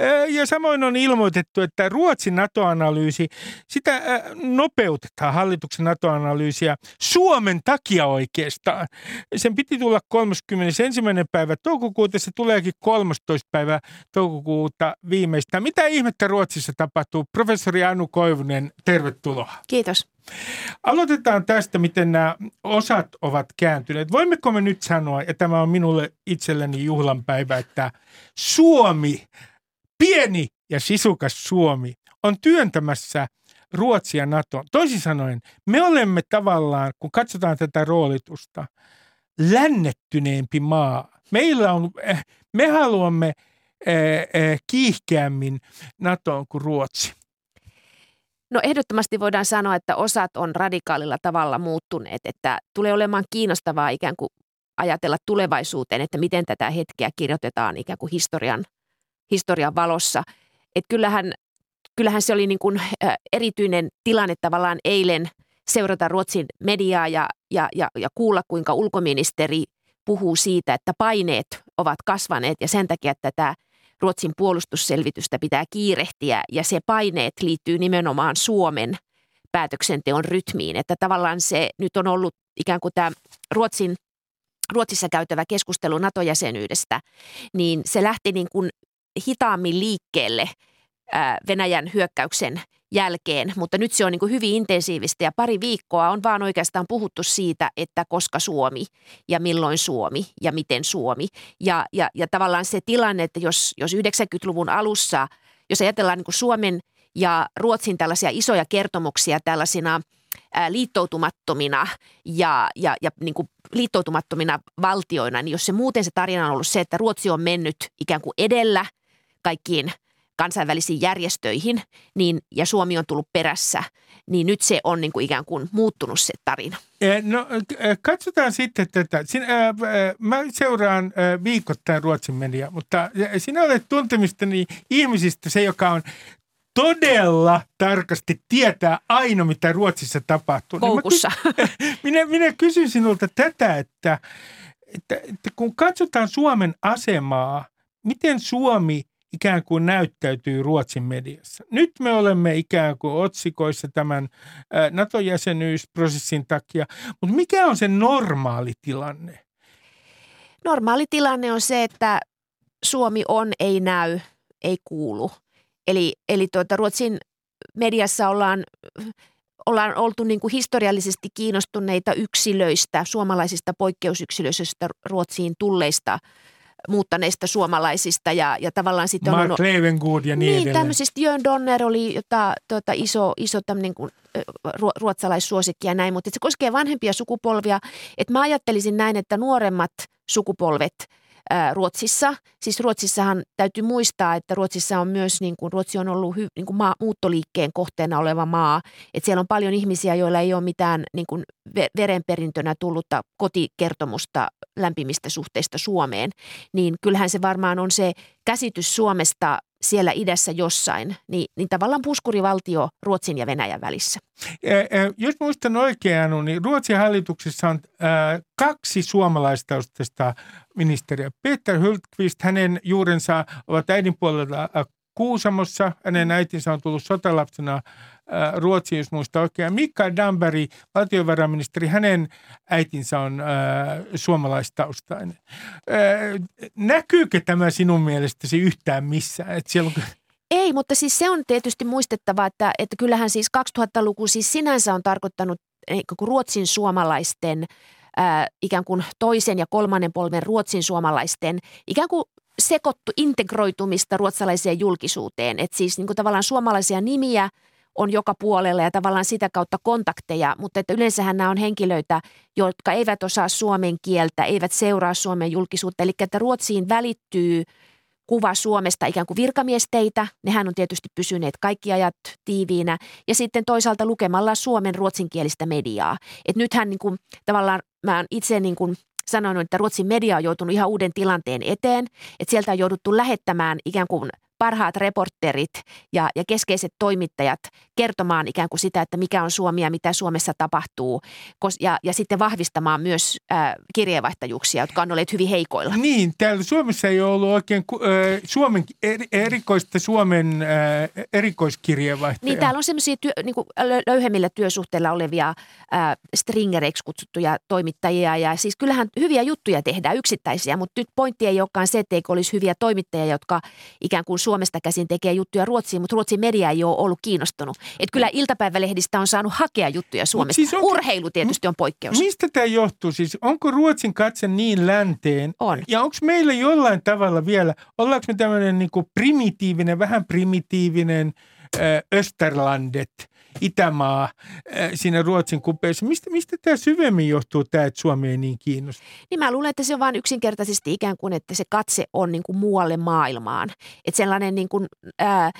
Ää, ja samoin on ilmoitettu, että Ruotsin NATO-analyysi, sitä ää, nopeutetaan hallituksen NATO-analyysiä Suomen takia oikeastaan. Sen piti tulla 31. päivä toukokuuta, se tuleekin 13. päivä toukokuuta viimeistä. Mitä ihmettä Ruotsissa tapahtuu? Professori Anu Koivunen, tervetuloa. Kiitos. Aloitetaan tästä, miten nämä osat ovat kääntyneet. Voimmeko me nyt sanoa, ja tämä on minulle itselleni juhlanpäivä, että Suomi, pieni ja sisukas Suomi, on työntämässä Ruotsia NATOon. Toisin sanoen, me olemme tavallaan, kun katsotaan tätä roolitusta, lännettyneempi maa. Meillä on, eh, me haluamme kiihkeämmin NATOon kuin Ruotsi? No ehdottomasti voidaan sanoa, että osat on radikaalilla tavalla muuttuneet, että tulee olemaan kiinnostavaa ikään kuin ajatella tulevaisuuteen, että miten tätä hetkeä kirjoitetaan ikään kuin historian, historian valossa. Et kyllähän, kyllähän se oli niin kuin erityinen tilanne tavallaan eilen seurata Ruotsin mediaa ja, ja, ja, ja kuulla, kuinka ulkoministeri puhuu siitä, että paineet ovat kasvaneet ja sen takia tätä Ruotsin puolustusselvitystä pitää kiirehtiä ja se paineet liittyy nimenomaan Suomen päätöksenteon rytmiin. Että tavallaan se nyt on ollut ikään kuin tämä Ruotsin, Ruotsissa käytävä keskustelu NATO-jäsenyydestä, niin se lähti niin kuin hitaammin liikkeelle Venäjän hyökkäyksen jälkeen, mutta nyt se on niin kuin hyvin intensiivistä ja pari viikkoa on vaan oikeastaan puhuttu siitä, että koska Suomi ja milloin Suomi ja miten Suomi. Ja, ja, ja tavallaan se tilanne, että jos, jos 90-luvun alussa, jos ajatellaan niin kuin Suomen ja Ruotsin tällaisia isoja kertomuksia tällaisina liittoutumattomina ja, ja, ja niin kuin liittoutumattomina valtioina, niin jos se muuten se tarina on ollut se, että Ruotsi on mennyt ikään kuin edellä kaikkiin – kansainvälisiin järjestöihin niin, ja Suomi on tullut perässä, niin nyt se on niin kuin ikään kuin muuttunut se tarina. No katsotaan sitten tätä. Sinä, mä seuraan viikoittain Ruotsin media, mutta sinä olet tuntemistani ihmisistä se, joka on todella tarkasti tietää aina, mitä Ruotsissa tapahtuu. Koukussa. Niin minä, minä kysyn sinulta tätä, että, että, että kun katsotaan Suomen asemaa, miten Suomi ikään kuin näyttäytyy Ruotsin mediassa. Nyt me olemme ikään kuin otsikoissa tämän NATO-jäsenyysprosessin takia, mutta mikä on se normaali tilanne? Normaali tilanne on se, että Suomi on, ei näy, ei kuulu. Eli, eli tuota, Ruotsin mediassa ollaan ollaan oltu niin kuin historiallisesti kiinnostuneita yksilöistä, suomalaisista poikkeusyksilöistä Ruotsiin tulleista muuttaneista suomalaisista ja, ja tavallaan sitten Mark on... Levengood ja niin, niin edelleen. tämmöisistä Jörn Donner oli jota, tuota, iso, iso tämmöinen kuin, ruotsalaissuosikki ja näin, mutta se koskee vanhempia sukupolvia. Että mä ajattelisin näin, että nuoremmat sukupolvet – Ruotsissa. Siis Ruotsissahan täytyy muistaa, että Ruotsissa on myös, niin kuin, Ruotsi on ollut hy, niin kuin maa, muuttoliikkeen kohteena oleva maa. Että siellä on paljon ihmisiä, joilla ei ole mitään niin kuin verenperintönä tullutta kotikertomusta lämpimistä suhteista Suomeen. Niin kyllähän se varmaan on se käsitys Suomesta siellä idässä jossain, niin, niin tavallaan puskurivaltio Ruotsin ja Venäjän välissä. Jos muistan oikein, niin Ruotsin hallituksessa on kaksi suomalaistaustaista ministeriä. Peter Hultqvist, hänen juurensa ovat äidin puolella Kuusamossa. Hänen äitinsä on tullut sotalapsena Ruotsiin, jos muista oikein. Mikael Damberg, valtiovarainministeri, hänen äitinsä on äh, suomalaistaustainen. Äh, näkyykö tämä sinun mielestäsi yhtään missään? Et siellä on... Ei, mutta siis se on tietysti muistettava, että, että kyllähän siis 2000-luku siis sinänsä on tarkoittanut Ruotsin suomalaisten äh, ikään kuin toisen ja kolmannen polven Ruotsin suomalaisten ikään kuin sekoittu integroitumista ruotsalaiseen julkisuuteen. Että siis niin kuin tavallaan suomalaisia nimiä on joka puolella ja tavallaan sitä kautta kontakteja, mutta että yleensähän nämä on henkilöitä, jotka eivät osaa suomen kieltä, eivät seuraa Suomen julkisuutta. Eli että Ruotsiin välittyy kuva Suomesta ikään kuin virkamiesteitä. Nehän on tietysti pysyneet kaikki ajat tiiviinä. Ja sitten toisaalta lukemalla Suomen ruotsinkielistä mediaa. Et nythän niin kuin, tavallaan mä itse niin kuin sanonut, että Ruotsin media on joutunut ihan uuden tilanteen eteen. Että sieltä on jouduttu lähettämään ikään kuin parhaat reporterit ja, ja keskeiset toimittajat kertomaan ikään kuin sitä, että mikä on Suomi ja mitä Suomessa tapahtuu. Ja, ja sitten vahvistamaan myös äh, kirjeenvaihtajuuksia, jotka on olleet hyvin heikoilla. Niin, täällä Suomessa ei ole ollut oikein äh, Suomen, er, erikoista Suomen äh, erikoiskirjeenvaihtajaa. Niin, täällä on semmoisia työ, niin löyhemmillä työsuhteilla olevia äh, stringereiksi kutsuttuja toimittajia. Ja siis kyllähän hyviä juttuja tehdään yksittäisiä, mutta nyt pointti ei olekaan se, että olisi hyviä toimittajia, jotka ikään kuin Suomesta käsin tekee juttuja Ruotsiin, mutta Ruotsin media ei ole ollut kiinnostunut. Että kyllä iltapäivälehdistä on saanut hakea juttuja Suomesta. Siis on, Urheilu tietysti on poikkeus. Mistä tämä johtuu? Siis onko Ruotsin katse niin länteen? On. Ja onko meillä jollain tavalla vielä, ollaanko me tämmöinen niin primitiivinen, vähän primitiivinen Österlandet – Itämaa äh, siinä Ruotsin kupeessa. Mistä, mistä tämä syvemmin johtuu tämä, että Suomi ei niin kiinnosta? Niin mä luulen, että se on vain yksinkertaisesti ikään kuin, että se katse on niin kuin muualle maailmaan. Että sellainen niin kuin, ää,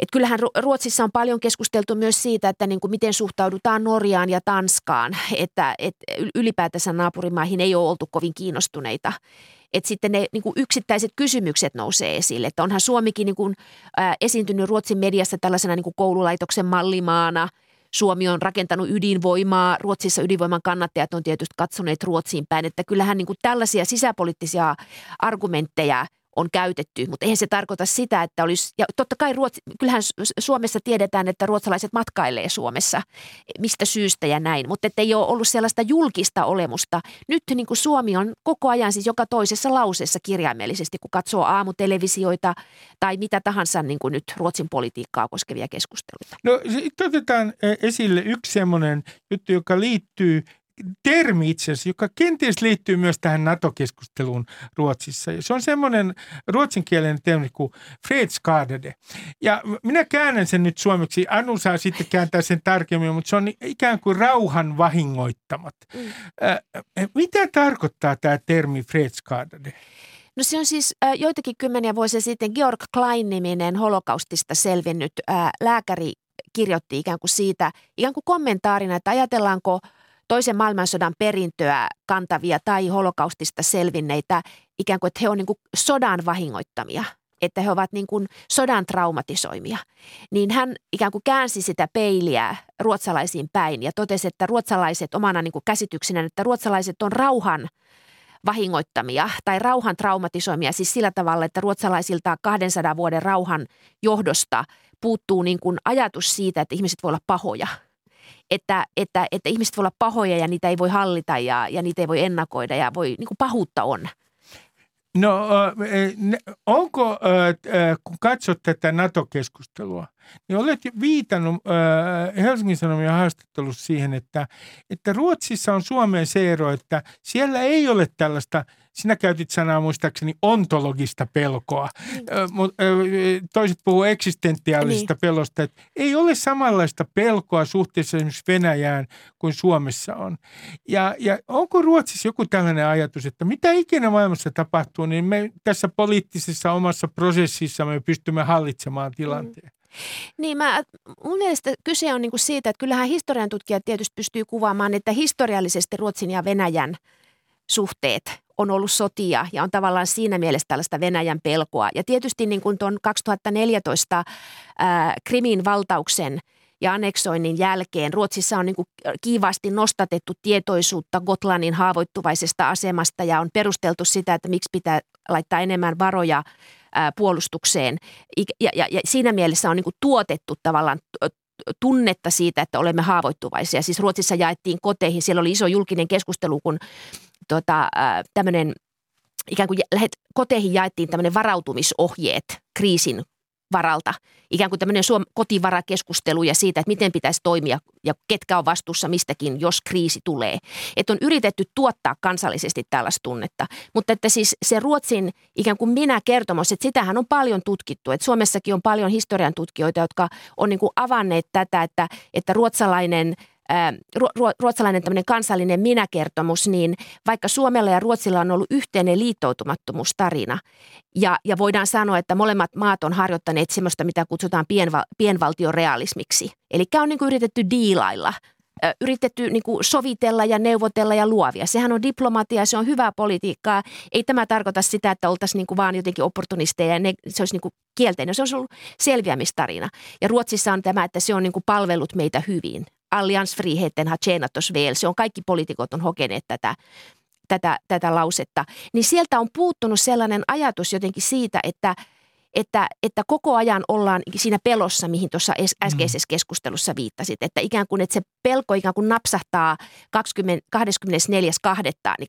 et kyllähän Ruotsissa on paljon keskusteltu myös siitä, että niin kuin miten suhtaudutaan Norjaan ja Tanskaan, että, että ylipäätänsä naapurimaihin ei ole oltu kovin kiinnostuneita että sitten ne niin kuin yksittäiset kysymykset nousee esille. Että onhan Suomikin niin kuin, ää, esiintynyt Ruotsin mediassa tällaisena niin kuin koululaitoksen mallimaana. Suomi on rakentanut ydinvoimaa. Ruotsissa ydinvoiman kannattajat on tietysti katsoneet Ruotsiin päin. Että kyllähän niin kuin tällaisia sisäpoliittisia argumentteja on käytetty, mutta eihän se tarkoita sitä, että olisi, ja totta kai Ruotsi, kyllähän Suomessa tiedetään, että ruotsalaiset matkailee Suomessa, mistä syystä ja näin, mutta ei ole ollut sellaista julkista olemusta. Nyt niin kuin Suomi on koko ajan siis joka toisessa lauseessa kirjaimellisesti, kun katsoo aamutelevisioita tai mitä tahansa niin kuin nyt Ruotsin politiikkaa koskevia keskusteluita. No otetaan e, esille yksi semmoinen juttu, joka liittyy termi itse asiassa, joka kenties liittyy myös tähän NATO-keskusteluun Ruotsissa. Ja se on semmoinen ruotsinkielinen termi kuin fredsskadade. Ja minä käännän sen nyt suomeksi. Anu saa sitten kääntää sen tarkemmin, mutta se on ikään kuin rauhan vahingoittamat. Mm. Äh, mitä tarkoittaa tämä termi fredsskadade? No se on siis äh, joitakin kymmeniä vuosia sitten Georg Klein-niminen holokaustista selvinnyt äh, lääkäri kirjoitti ikään kuin siitä, ikään kuin kommentaarina, että ajatellaanko – toisen maailmansodan perintöä kantavia tai holokaustista selvinneitä ikään kuin, että he on niin sodan vahingoittamia että he ovat niin kuin sodan traumatisoimia, niin hän ikään kuin käänsi sitä peiliä ruotsalaisiin päin ja totesi, että ruotsalaiset omana niin kuin käsityksenä, että ruotsalaiset on rauhan vahingoittamia tai rauhan traumatisoimia siis sillä tavalla, että ruotsalaisilta 200 vuoden rauhan johdosta puuttuu niin kuin ajatus siitä, että ihmiset voi olla pahoja – että, että, että ihmiset voi olla pahoja ja niitä ei voi hallita ja, ja niitä ei voi ennakoida ja voi, niin kuin pahuutta on. No onko, kun katsot tätä NATO-keskustelua, niin olet viitannut Helsingin Sanomien haastattelussa siihen, että, että Ruotsissa on Suomeen se ero, että siellä ei ole tällaista – sinä käytit sanaa muistaakseni ontologista pelkoa. Niin. Toiset puhuu eksistentiaalisesta niin. pelosta. Että ei ole samanlaista pelkoa suhteessa esimerkiksi Venäjään kuin Suomessa on. Ja, ja onko Ruotsissa joku tällainen ajatus, että mitä ikinä maailmassa tapahtuu, niin me tässä poliittisessa omassa prosessissa me pystymme hallitsemaan tilanteen. Mm. Niin, mä, mun mielestä kyse on niinku siitä, että kyllähän historian tutkijat tietysti pystyy kuvaamaan, että historiallisesti Ruotsin ja Venäjän suhteet on ollut sotia ja on tavallaan siinä mielessä tällaista Venäjän pelkoa. Ja tietysti niin kuin tuon 2014 ää, Krimin valtauksen ja anneksoinnin jälkeen Ruotsissa on niin kuin kiivaasti nostatettu tietoisuutta Gotlannin haavoittuvaisesta asemasta ja on perusteltu sitä, että miksi pitää laittaa enemmän varoja ää, puolustukseen. Ja, ja, ja siinä mielessä on niin kuin tuotettu tavallaan tunnetta siitä, että olemme haavoittuvaisia. Siis Ruotsissa jaettiin koteihin, siellä oli iso julkinen keskustelu, kun tota, tämmöinen ikään kuin koteihin jaettiin tämmöinen varautumisohjeet kriisin varalta. Ikään kuin tämmöinen suom- kotivarakeskustelu ja siitä, että miten pitäisi toimia ja ketkä on vastuussa mistäkin, jos kriisi tulee. Että on yritetty tuottaa kansallisesti tällaista tunnetta. Mutta että siis se Ruotsin ikään kuin minä kertomus, että sitähän on paljon tutkittu. Että Suomessakin on paljon historian tutkijoita, jotka on niin kuin avanneet tätä, että, että ruotsalainen – ruotsalainen kansallinen minäkertomus, niin vaikka Suomella ja Ruotsilla on ollut yhteinen liittoutumattomuustarina ja, ja voidaan sanoa, että molemmat maat on harjoittaneet semmoista, mitä kutsutaan pienval, pienvaltiorealismiksi. Eli on niin kuin yritetty diilailla yritetty niin kuin sovitella ja neuvotella ja luovia. Sehän on diplomatia, se on hyvää politiikkaa. Ei tämä tarkoita sitä, että oltaisiin niin kuin vaan jotenkin opportunisteja ja ne, se olisi niin kuin kielteinen. Se on ollut selviämistarina. Ja Ruotsissa on tämä, että se on niin kuin palvellut meitä hyvin alliansfriheten har tjänat oss väl. Se on kaikki poliitikot on hokeneet tätä, tätä, tätä lausetta. Niin sieltä on puuttunut sellainen ajatus jotenkin siitä, että – että, että koko ajan ollaan siinä pelossa, mihin tuossa mm. äskeisessä keskustelussa viittasit. Että ikään kuin, että se pelko ikään kuin napsahtaa 24.2. niin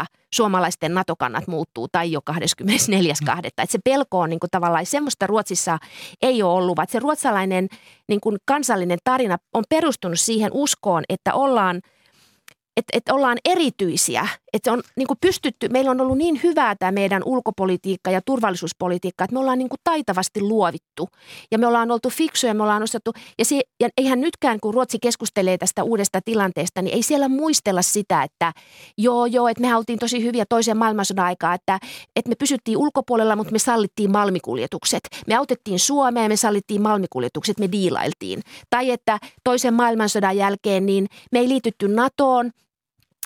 25.2. suomalaisten NATO-kannat muuttuu tai jo 24.2. Mm. Että se pelko on niin kuin tavallaan semmoista Ruotsissa ei ole ollut, vaan se ruotsalainen niin kuin kansallinen tarina on perustunut siihen uskoon, että ollaan – että, että ollaan erityisiä, että on niin kuin pystytty, meillä on ollut niin hyvää tämä meidän ulkopolitiikka ja turvallisuuspolitiikka, että me ollaan niin kuin taitavasti luovittu ja me ollaan oltu fiksuja, me ollaan osattu, ja, se, ja eihän nytkään kun Ruotsi keskustelee tästä uudesta tilanteesta, niin ei siellä muistella sitä, että joo joo, että me oltiin tosi hyviä toisen maailmansodan aikaa, että, että me pysyttiin ulkopuolella, mutta me sallittiin malmikuljetukset. Me autettiin Suomea ja me sallittiin malmikuljetukset, me diilailtiin. Tai että toisen maailmansodan jälkeen niin me ei liitytty NATOon,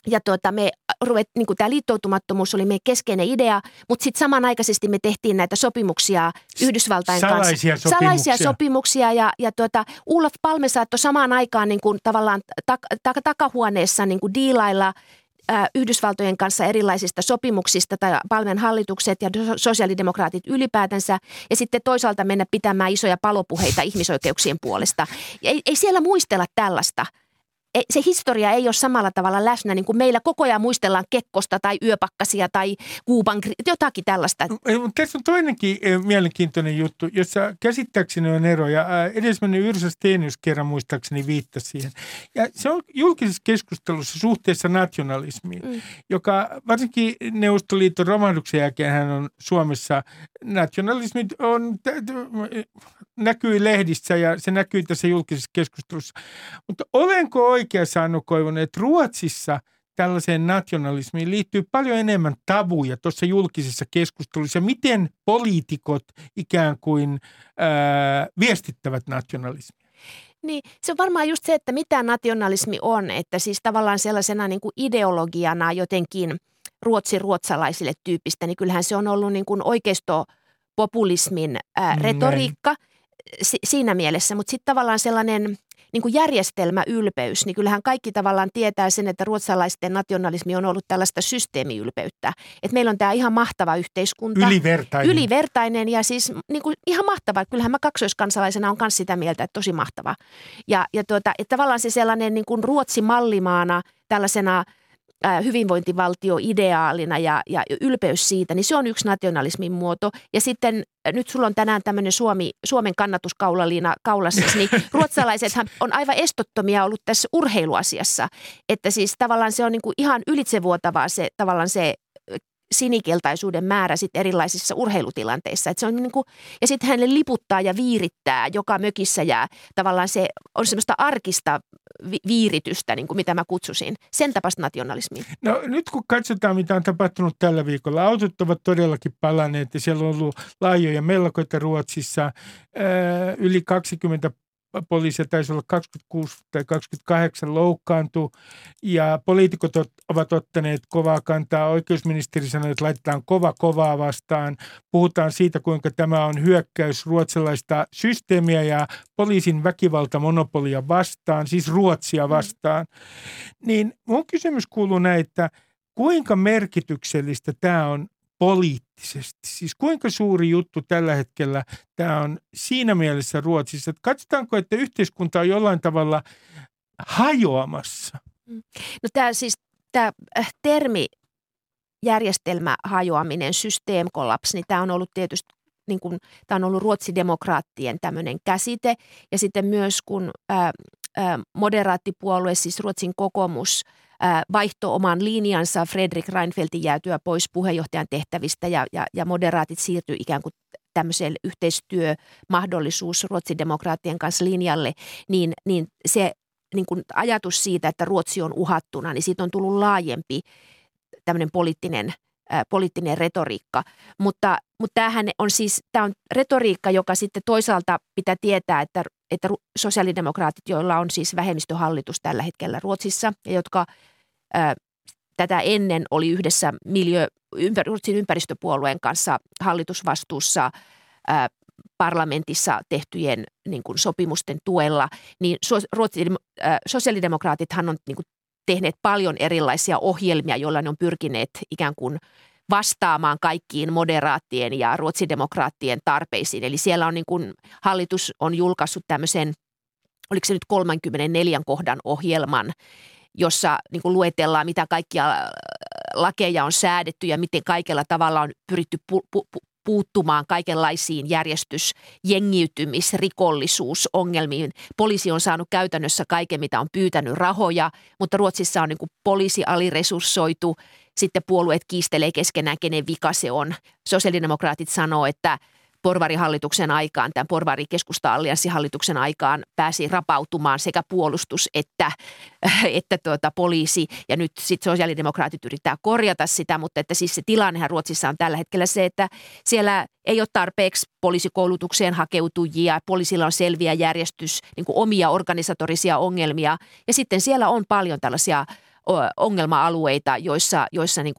ja tuota, me ruvet, niin tämä liittoutumattomuus oli meidän keskeinen idea, mutta sitten samanaikaisesti me tehtiin näitä sopimuksia Yhdysvaltain Salaisia kanssa. Sopimuksia. Salaisia sopimuksia. Ja, ja tuota, Ulaf Palme saattoi samaan aikaan niin kuin tavallaan tak, tak, takahuoneessa niin kuin diilailla Yhdysvaltojen kanssa erilaisista sopimuksista tai palven hallitukset ja sosiaalidemokraatit ylipäätänsä ja sitten toisaalta mennä pitämään isoja palopuheita ihmisoikeuksien puolesta. Ei, ei siellä muistella tällaista – se historia ei ole samalla tavalla läsnä, niin kuin meillä koko ajan muistellaan Kekkosta tai Yöpakkasia tai Kuuban, jotakin tällaista. Tässä on toinenkin eh, mielenkiintoinen juttu, jossa käsittääkseni on eroja. Edesmennyt Yrsa Stenius kerran muistaakseni viittasi siihen. Ja se on julkisessa keskustelussa suhteessa nationalismiin, mm. joka varsinkin Neuvostoliiton romahduksen jälkeen hän on Suomessa, nationalismi on, näkyy lehdissä ja se näkyy tässä julkisessa keskustelussa. Mutta olenko oikeassa Anno Koivonen, että Ruotsissa tällaiseen nationalismiin liittyy paljon enemmän tabuja tuossa julkisessa keskustelussa. Miten poliitikot ikään kuin ää, viestittävät nationalismia? Niin, se on varmaan just se, että mitä nationalismi on, että siis tavallaan sellaisena niin kuin ideologiana jotenkin ruotsi ruotsalaisille tyypistä, niin kyllähän se on ollut niin kuin oikeistopopulismin ää, mm, retoriikka si- siinä mielessä, mutta sitten tavallaan sellainen niin kuin järjestelmäylpeys, niin kyllähän kaikki tavallaan tietää sen, että ruotsalaisten nationalismi on ollut tällaista systeemiylpeyttä. Että meillä on tämä ihan mahtava yhteiskunta. Ylivertainen. Ylivertainen ja siis niin kuin ihan mahtava. Kyllähän mä kaksoiskansalaisena on myös sitä mieltä, että tosi mahtava. Ja, ja tuota, että tavallaan se sellainen niin kuin Ruotsi mallimaana tällaisena – hyvinvointivaltio ideaalina ja, ja ylpeys siitä, niin se on yksi nationalismin muoto. Ja sitten nyt sulla on tänään tämmöinen Suomi, Suomen kannatuskaulaliina kaulassa, niin ruotsalaisethan on aivan estottomia ollut tässä urheiluasiassa. Että siis tavallaan se on niin kuin ihan ylitsevuotavaa se tavallaan se sinikeltaisuuden määrä sit erilaisissa urheilutilanteissa. Et se on niin kuin, ja sitten hänelle liputtaa ja viirittää joka mökissä ja tavallaan se on semmoista arkista vi- viiritystä, niin kuin mitä mä kutsusin. Sen tapasta nationalismia. No nyt kun katsotaan, mitä on tapahtunut tällä viikolla. Autot ovat todellakin palanneet ja siellä on ollut laajoja melkoita Ruotsissa. Ää, yli 20 poliisia taisi olla 26 tai 28 loukkaantu ja poliitikot ovat ottaneet kovaa kantaa. Oikeusministeri sanoi, että laitetaan kova kovaa vastaan. Puhutaan siitä, kuinka tämä on hyökkäys ruotsalaista systeemiä ja poliisin väkivaltamonopolia vastaan, siis Ruotsia mm. vastaan. Niin mun kysymys kuuluu näin, että kuinka merkityksellistä tämä on poliittisesti. Siis kuinka suuri juttu tällä hetkellä tämä on siinä mielessä Ruotsissa, että katsotaanko, että yhteiskunta on jollain tavalla hajoamassa? Mm. No tämä siis tämä äh, termi järjestelmä hajoaminen, systeemkollaps, niin tämä on ollut tietysti niin kuin, tämä on ollut ruotsidemokraattien tämmöinen käsite. Ja sitten myös kun ää, ää, moderaattipuolue, siis Ruotsin kokoomus, vaihto oman linjansa Fredrik Reinfeldtin jäätyä pois puheenjohtajan tehtävistä ja, ja, ja moderaatit siirtyi ikään kuin tämmöiselle yhteistyömahdollisuus ruotsidemokraattien kanssa linjalle, niin, niin se niin kuin ajatus siitä, että Ruotsi on uhattuna, niin siitä on tullut laajempi tämmöinen poliittinen, ää, poliittinen retoriikka. Mutta, mutta tämähän on siis, tämä on retoriikka, joka sitten toisaalta pitää tietää, että, että sosiaalidemokraatit, joilla on siis vähemmistöhallitus tällä hetkellä Ruotsissa ja jotka tätä ennen oli yhdessä miljö, ympär, Ruotsin ympäristöpuolueen kanssa hallitusvastuussa parlamentissa tehtyjen niin kuin sopimusten tuella, niin Ruotsin, ää, sosiaalidemokraatithan on niin kuin tehneet paljon erilaisia ohjelmia, joilla ne on pyrkineet ikään kuin vastaamaan kaikkiin moderaattien ja ruotsidemokraattien tarpeisiin. Eli siellä on niin kuin, hallitus on julkaissut tämmöisen, oliko se nyt 34 kohdan ohjelman, jossa niin kuin luetellaan, mitä kaikkia äh, lakeja on säädetty ja miten kaikella tavalla on pyritty pu- pu- puuttumaan kaikenlaisiin järjestys-, jengiytymis-, rikollisuusongelmiin. Poliisi on saanut käytännössä kaiken, mitä on pyytänyt rahoja, mutta Ruotsissa on niin kuin poliisi aliresurssoitu. Sitten puolueet kiistelee keskenään, kenen vika se on. Sosiaalidemokraatit sanoo, että – porvarihallituksen aikaan, tämän porvarikeskusta-allianssihallituksen aikaan pääsi rapautumaan sekä puolustus että, että tuota, poliisi. Ja nyt sitten sosiaalidemokraatit yrittää korjata sitä, mutta että siis se tilannehan Ruotsissa on tällä hetkellä se, että siellä ei ole tarpeeksi poliisikoulutukseen hakeutujia, poliisilla on selviä järjestys, niin omia organisatorisia ongelmia. Ja sitten siellä on paljon tällaisia ongelma-alueita, joissa, joissa niin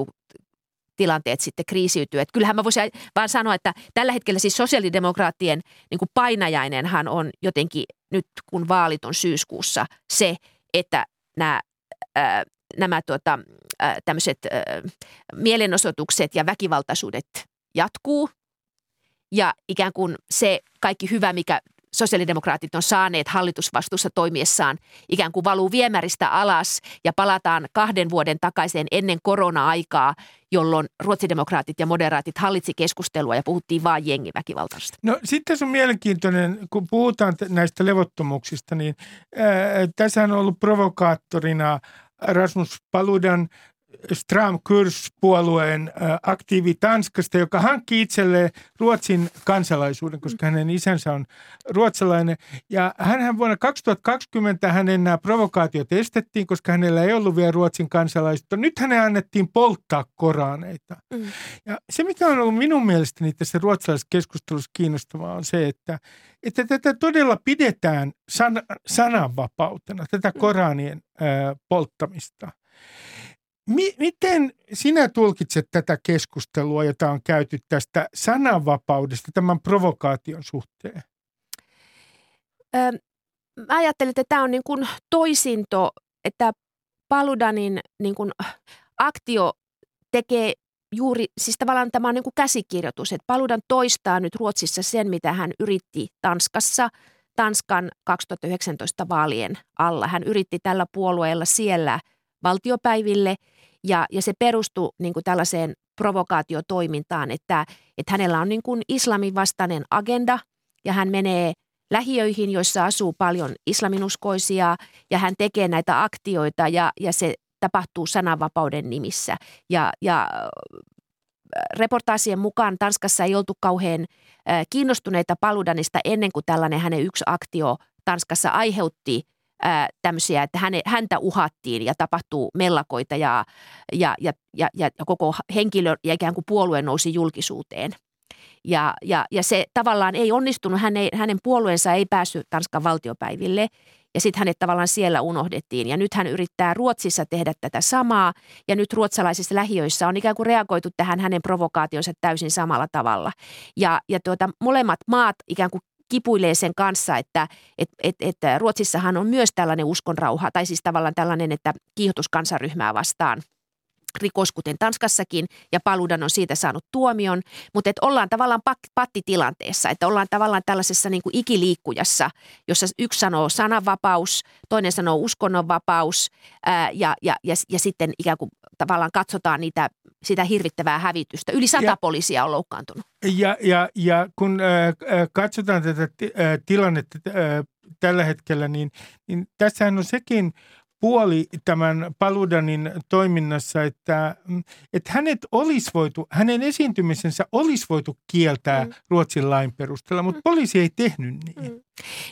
tilanteet sitten kriisiytyy. Että kyllähän mä voisin vaan sanoa, että tällä hetkellä siis sosiaalidemokraattien niin kuin painajainenhan on jotenkin nyt kun vaalit on syyskuussa se, että nämä ää, nämä tuota, tämmöiset mielenosoitukset ja väkivaltaisuudet jatkuu. Ja ikään kuin se kaikki hyvä, mikä sosiaalidemokraatit on saaneet hallitusvastuussa toimiessaan ikään kuin valuu viemäristä alas ja palataan kahden vuoden takaiseen ennen korona-aikaa, jolloin ruotsidemokraatit ja moderaatit hallitsi keskustelua ja puhuttiin vain jengiväkivaltaista. No sitten se on mielenkiintoinen, kun puhutaan näistä levottomuuksista, niin ää, tässä on ollut provokaattorina Rasmus Paludan – Stram Kurs-puolueen aktiivi Tanskasta, joka hankki itselleen Ruotsin kansalaisuuden, koska hänen isänsä on ruotsalainen. Ja hän vuonna 2020 hänen nämä provokaatiot estettiin, koska hänellä ei ollut vielä Ruotsin kansalaisuutta. Nyt hänen annettiin polttaa koraaneita. Mm. Ja se, mikä on ollut minun mielestäni tässä ruotsalaisessa keskustelussa kiinnostavaa, on se, että, että tätä todella pidetään san, sananvapautena, tätä mm. Koranien ää, polttamista. Mi- miten sinä tulkitset tätä keskustelua, jota on käyty tästä sananvapaudesta tämän provokaation suhteen? Öö, mä ajattelen, että tämä on niin kuin toisinto, että Paludanin niin kuin aktio tekee juuri, siis tavallaan tämä on niin kuin käsikirjoitus, että Paludan toistaa nyt Ruotsissa sen, mitä hän yritti Tanskassa, Tanskan 2019 vaalien alla. Hän yritti tällä puolueella siellä valtiopäiville – ja, ja se perustui niin kuin tällaiseen provokaatiotoimintaan, että, että hänellä on niin kuin islamin vastainen agenda ja hän menee lähiöihin, joissa asuu paljon islaminuskoisia ja hän tekee näitä aktioita ja, ja se tapahtuu sananvapauden nimissä. Ja, ja reportaasien mukaan Tanskassa ei oltu kauhean kiinnostuneita Paludanista ennen kuin tällainen hänen yksi aktio Tanskassa aiheutti tämmöisiä, että häne, häntä uhattiin ja tapahtuu mellakoita ja, ja, ja, ja, ja koko henkilö ja ikään kuin puolue nousi julkisuuteen. Ja, ja, ja se tavallaan ei onnistunut, hän ei, hänen puolueensa ei päässyt Tanskan valtiopäiville ja sitten hänet tavallaan siellä unohdettiin. Ja nyt hän yrittää Ruotsissa tehdä tätä samaa ja nyt ruotsalaisissa lähiöissä on ikään kuin reagoitu tähän hänen provokaationsa täysin samalla tavalla. Ja, ja tuota, molemmat maat ikään kuin kipuilee sen kanssa, että et, et, et Ruotsissahan on myös tällainen uskonrauha, tai siis tavallaan tällainen, että kiihotus kansaryhmää vastaan rikos, kuten Tanskassakin, ja Paludan on siitä saanut tuomion, mutta että ollaan tavallaan pattitilanteessa, että ollaan tavallaan tällaisessa niin kuin ikiliikkujassa, jossa yksi sanoo sananvapaus, toinen sanoo uskonnonvapaus, ää, ja, ja, ja, ja sitten ikään kuin tavallaan katsotaan niitä, sitä hirvittävää hävitystä. Yli sata ja, poliisia on loukkaantunut. Ja, ja, ja kun äh, katsotaan tätä t- äh, tilannetta äh, tällä hetkellä, niin, niin tässähän on sekin puoli tämän Paludanin toiminnassa, että, että hänet olisi voitu, hänen esiintymisensä olisi voitu kieltää mm. Ruotsin lain perusteella, mutta mm. poliisi ei tehnyt niin. Mm.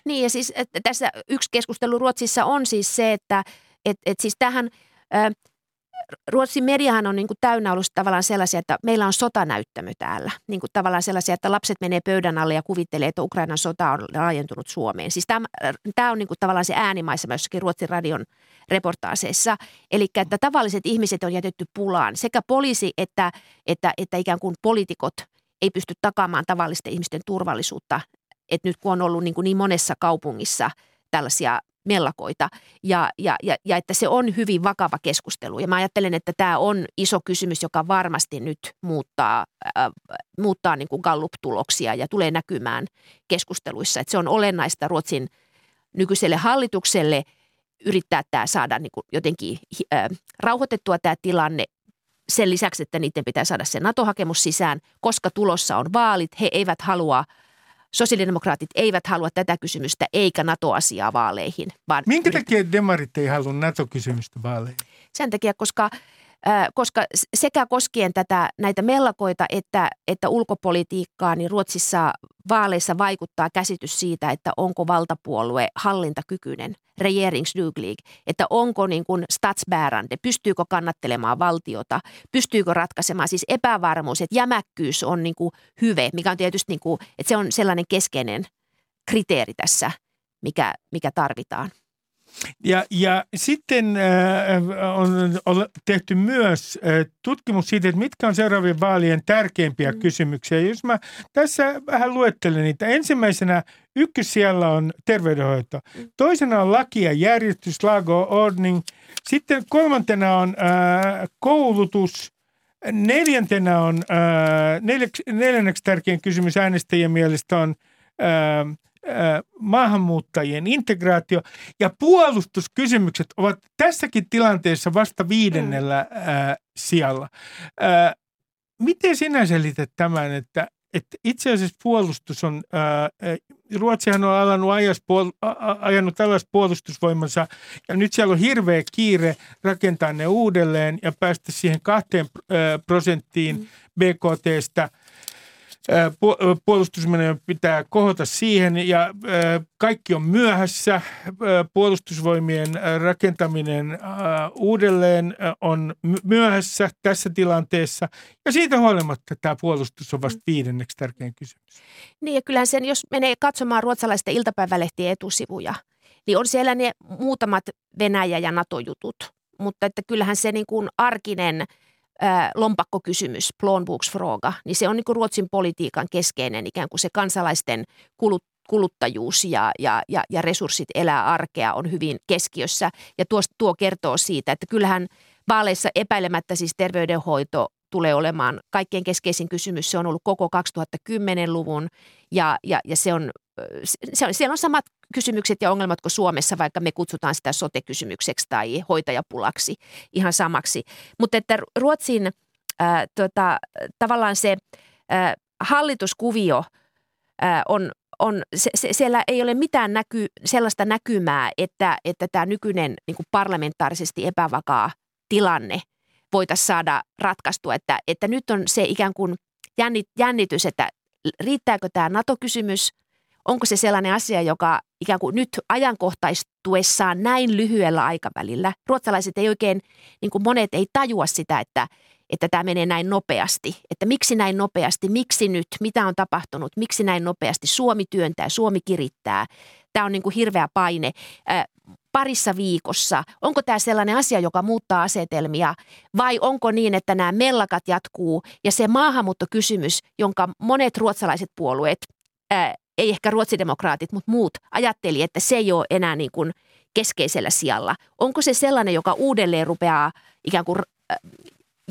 Niin ja siis että tässä yksi keskustelu Ruotsissa on siis se, että et, et siis tähän äh, Ruotsin mediahan on niin kuin täynnä ollut tavallaan sellaisia, että meillä on sotanäyttämö täällä. Niin kuin tavallaan sellaisia, että lapset menee pöydän alle ja kuvittelee, että Ukrainan sota on laajentunut Suomeen. Siis tämä, tämä on niin kuin tavallaan se äänimaisema jossakin Ruotsin radion reportaaseissa. Eli että tavalliset ihmiset on jätetty pulaan. Sekä poliisi että, että, että ikään kuin poliitikot ei pysty takaamaan tavallisten ihmisten turvallisuutta. Että nyt kun on ollut niin, kuin niin monessa kaupungissa tällaisia mellakoita ja, ja, ja, ja että se on hyvin vakava keskustelu. Ja mä ajattelen, että tämä on iso kysymys, joka varmasti nyt muuttaa, äh, muuttaa niin kuin Gallup-tuloksia ja tulee näkymään keskusteluissa. Että se on olennaista Ruotsin nykyiselle hallitukselle yrittää tämä saada niin kuin jotenkin äh, rauhoitettua tämä tilanne sen lisäksi, että niiden pitää saada se NATO-hakemus sisään, koska tulossa on vaalit. He eivät halua – Sosiaalidemokraatit eivät halua tätä kysymystä eikä NATO-asiaa vaaleihin. Vaan Minkä takia demarit ei halua NATO-kysymystä vaaleihin? Sen takia, koska koska sekä koskien tätä, näitä mellakoita että, että ulkopolitiikkaa, niin Ruotsissa vaaleissa vaikuttaa käsitys siitä, että onko valtapuolue hallintakykyinen, regeringsduglig, että onko niin kuin statsbärande, pystyykö kannattelemaan valtiota, pystyykö ratkaisemaan, siis epävarmuus, että jämäkkyys on niin kuin hyve, mikä on tietysti niin kuin, että se on sellainen keskeinen kriteeri tässä, mikä, mikä tarvitaan. Ja, ja sitten äh, on, on tehty myös äh, tutkimus siitä, että mitkä on seuraavien vaalien tärkeimpiä mm. kysymyksiä. Jos mä tässä vähän luettelen niitä. Ensimmäisenä ykkössijalla on terveydenhoito. Mm. Toisena on laki ja järjestys, lago, ordning. Sitten kolmantena on äh, koulutus. Neljäntenä on, äh, neljäks, neljänneksi tärkein kysymys äänestäjien mielestä on äh, maahanmuuttajien integraatio ja puolustuskysymykset ovat tässäkin tilanteessa vasta viidennellä mm. ää, sijalla. Ää, miten sinä selität tämän, että, että itse asiassa puolustus on, ää, Ruotsihan on alannut ajas, puol, a, ajanut alas puolustusvoimansa ja nyt siellä on hirveä kiire rakentaa ne uudelleen ja päästä siihen kahteen prosenttiin mm. BKTstä – puolustusmenojen pitää kohota siihen ja kaikki on myöhässä. Puolustusvoimien rakentaminen uudelleen on myöhässä tässä tilanteessa ja siitä huolimatta tämä puolustus on vasta viidenneksi tärkein kysymys. Niin ja kyllähän sen, jos menee katsomaan ruotsalaisten iltapäivälehtien etusivuja, niin on siellä ne muutamat Venäjä- ja NATO-jutut, mutta että kyllähän se niin kuin arkinen – lompakkokysymys, plånboksfråga, niin se on niin kuin Ruotsin politiikan keskeinen ikään kuin se kansalaisten kulut, kuluttajuus ja, ja, ja, ja resurssit elää arkea on hyvin keskiössä. Ja tuo, tuo kertoo siitä, että kyllähän vaaleissa epäilemättä siis terveydenhoito tulee olemaan kaikkein keskeisin kysymys. Se on ollut koko 2010-luvun ja, ja, ja se on, se on, siellä on samat kysymykset ja ongelmat kuin Suomessa, vaikka me kutsutaan sitä sote-kysymykseksi tai hoitajapulaksi ihan samaksi. Mutta että Ruotsin ää, tota, tavallaan se ää, hallituskuvio ää, on, on se, se, siellä ei ole mitään näky, sellaista näkymää, että, että tämä nykyinen niin parlamentaarisesti epävakaa tilanne voitaisiin saada ratkaistua, että, että nyt on se ikään kuin jännitys, että riittääkö tämä NATO-kysymys – onko se sellainen asia, joka ikään kuin nyt ajankohtaistuessaan näin lyhyellä aikavälillä, ruotsalaiset ei oikein, niin kuin monet ei tajua sitä, että, että tämä menee näin nopeasti. Että miksi näin nopeasti, miksi nyt, mitä on tapahtunut, miksi näin nopeasti Suomi työntää, Suomi kirittää. Tämä on niin kuin hirveä paine parissa viikossa. Onko tämä sellainen asia, joka muuttaa asetelmia vai onko niin, että nämä mellakat jatkuu ja se maahanmuuttokysymys, jonka monet ruotsalaiset puolueet ei ehkä ruotsidemokraatit, mutta muut ajatteli, että se ei ole enää niin kuin keskeisellä sijalla. Onko se sellainen, joka uudelleen rupeaa ikään kuin äh,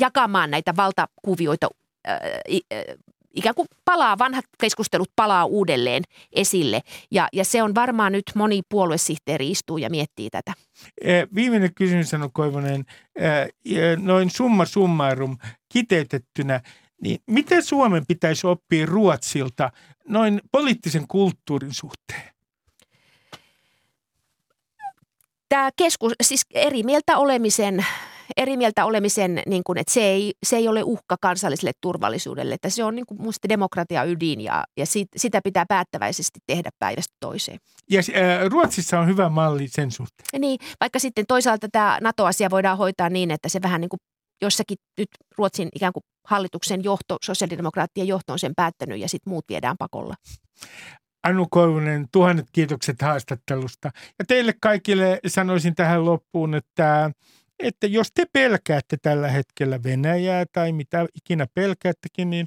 jakamaan näitä valtakuvioita, äh, äh, ikään kuin palaa, vanhat keskustelut palaa uudelleen esille. Ja, ja se on varmaan nyt moni puoluesihteeri istuu ja miettii tätä. Viimeinen kysymys on Koivonen, noin summa summarum kiteytettynä, niin miten Suomen pitäisi oppia Ruotsilta noin poliittisen kulttuurin suhteen? Tämä keskus, siis eri mieltä olemisen, eri mieltä olemisen niin kuin, että se ei, se ei ole uhka kansalliselle turvallisuudelle, että se on niin kuin musta demokratia ydin ja, ja sit, sitä pitää päättäväisesti tehdä päivästä toiseen. Ja äh, Ruotsissa on hyvä malli sen suhteen. Niin, vaikka sitten toisaalta tämä NATO-asia voidaan hoitaa niin, että se vähän niin kuin jossakin nyt Ruotsin ikään kuin hallituksen johto, sosiaalidemokraattien johto on sen päättänyt ja sitten muut viedään pakolla. Anu Koivunen, tuhannet kiitokset haastattelusta. Ja teille kaikille sanoisin tähän loppuun, että, että jos te pelkäätte tällä hetkellä Venäjää tai mitä ikinä pelkäättekin, niin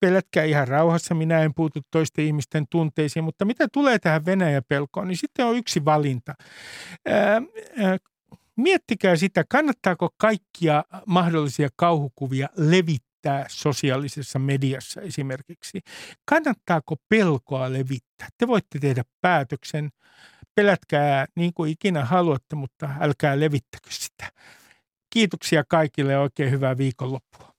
pelätkää ihan rauhassa. Minä en puutu toisten ihmisten tunteisiin, mutta mitä tulee tähän Venäjä-pelkoon, niin sitten on yksi valinta. Ää, ää, miettikää sitä, kannattaako kaikkia mahdollisia kauhukuvia levittää sosiaalisessa mediassa esimerkiksi. Kannattaako pelkoa levittää? Te voitte tehdä päätöksen. Pelätkää niin kuin ikinä haluatte, mutta älkää levittäkö sitä. Kiitoksia kaikille ja oikein hyvää viikonloppua.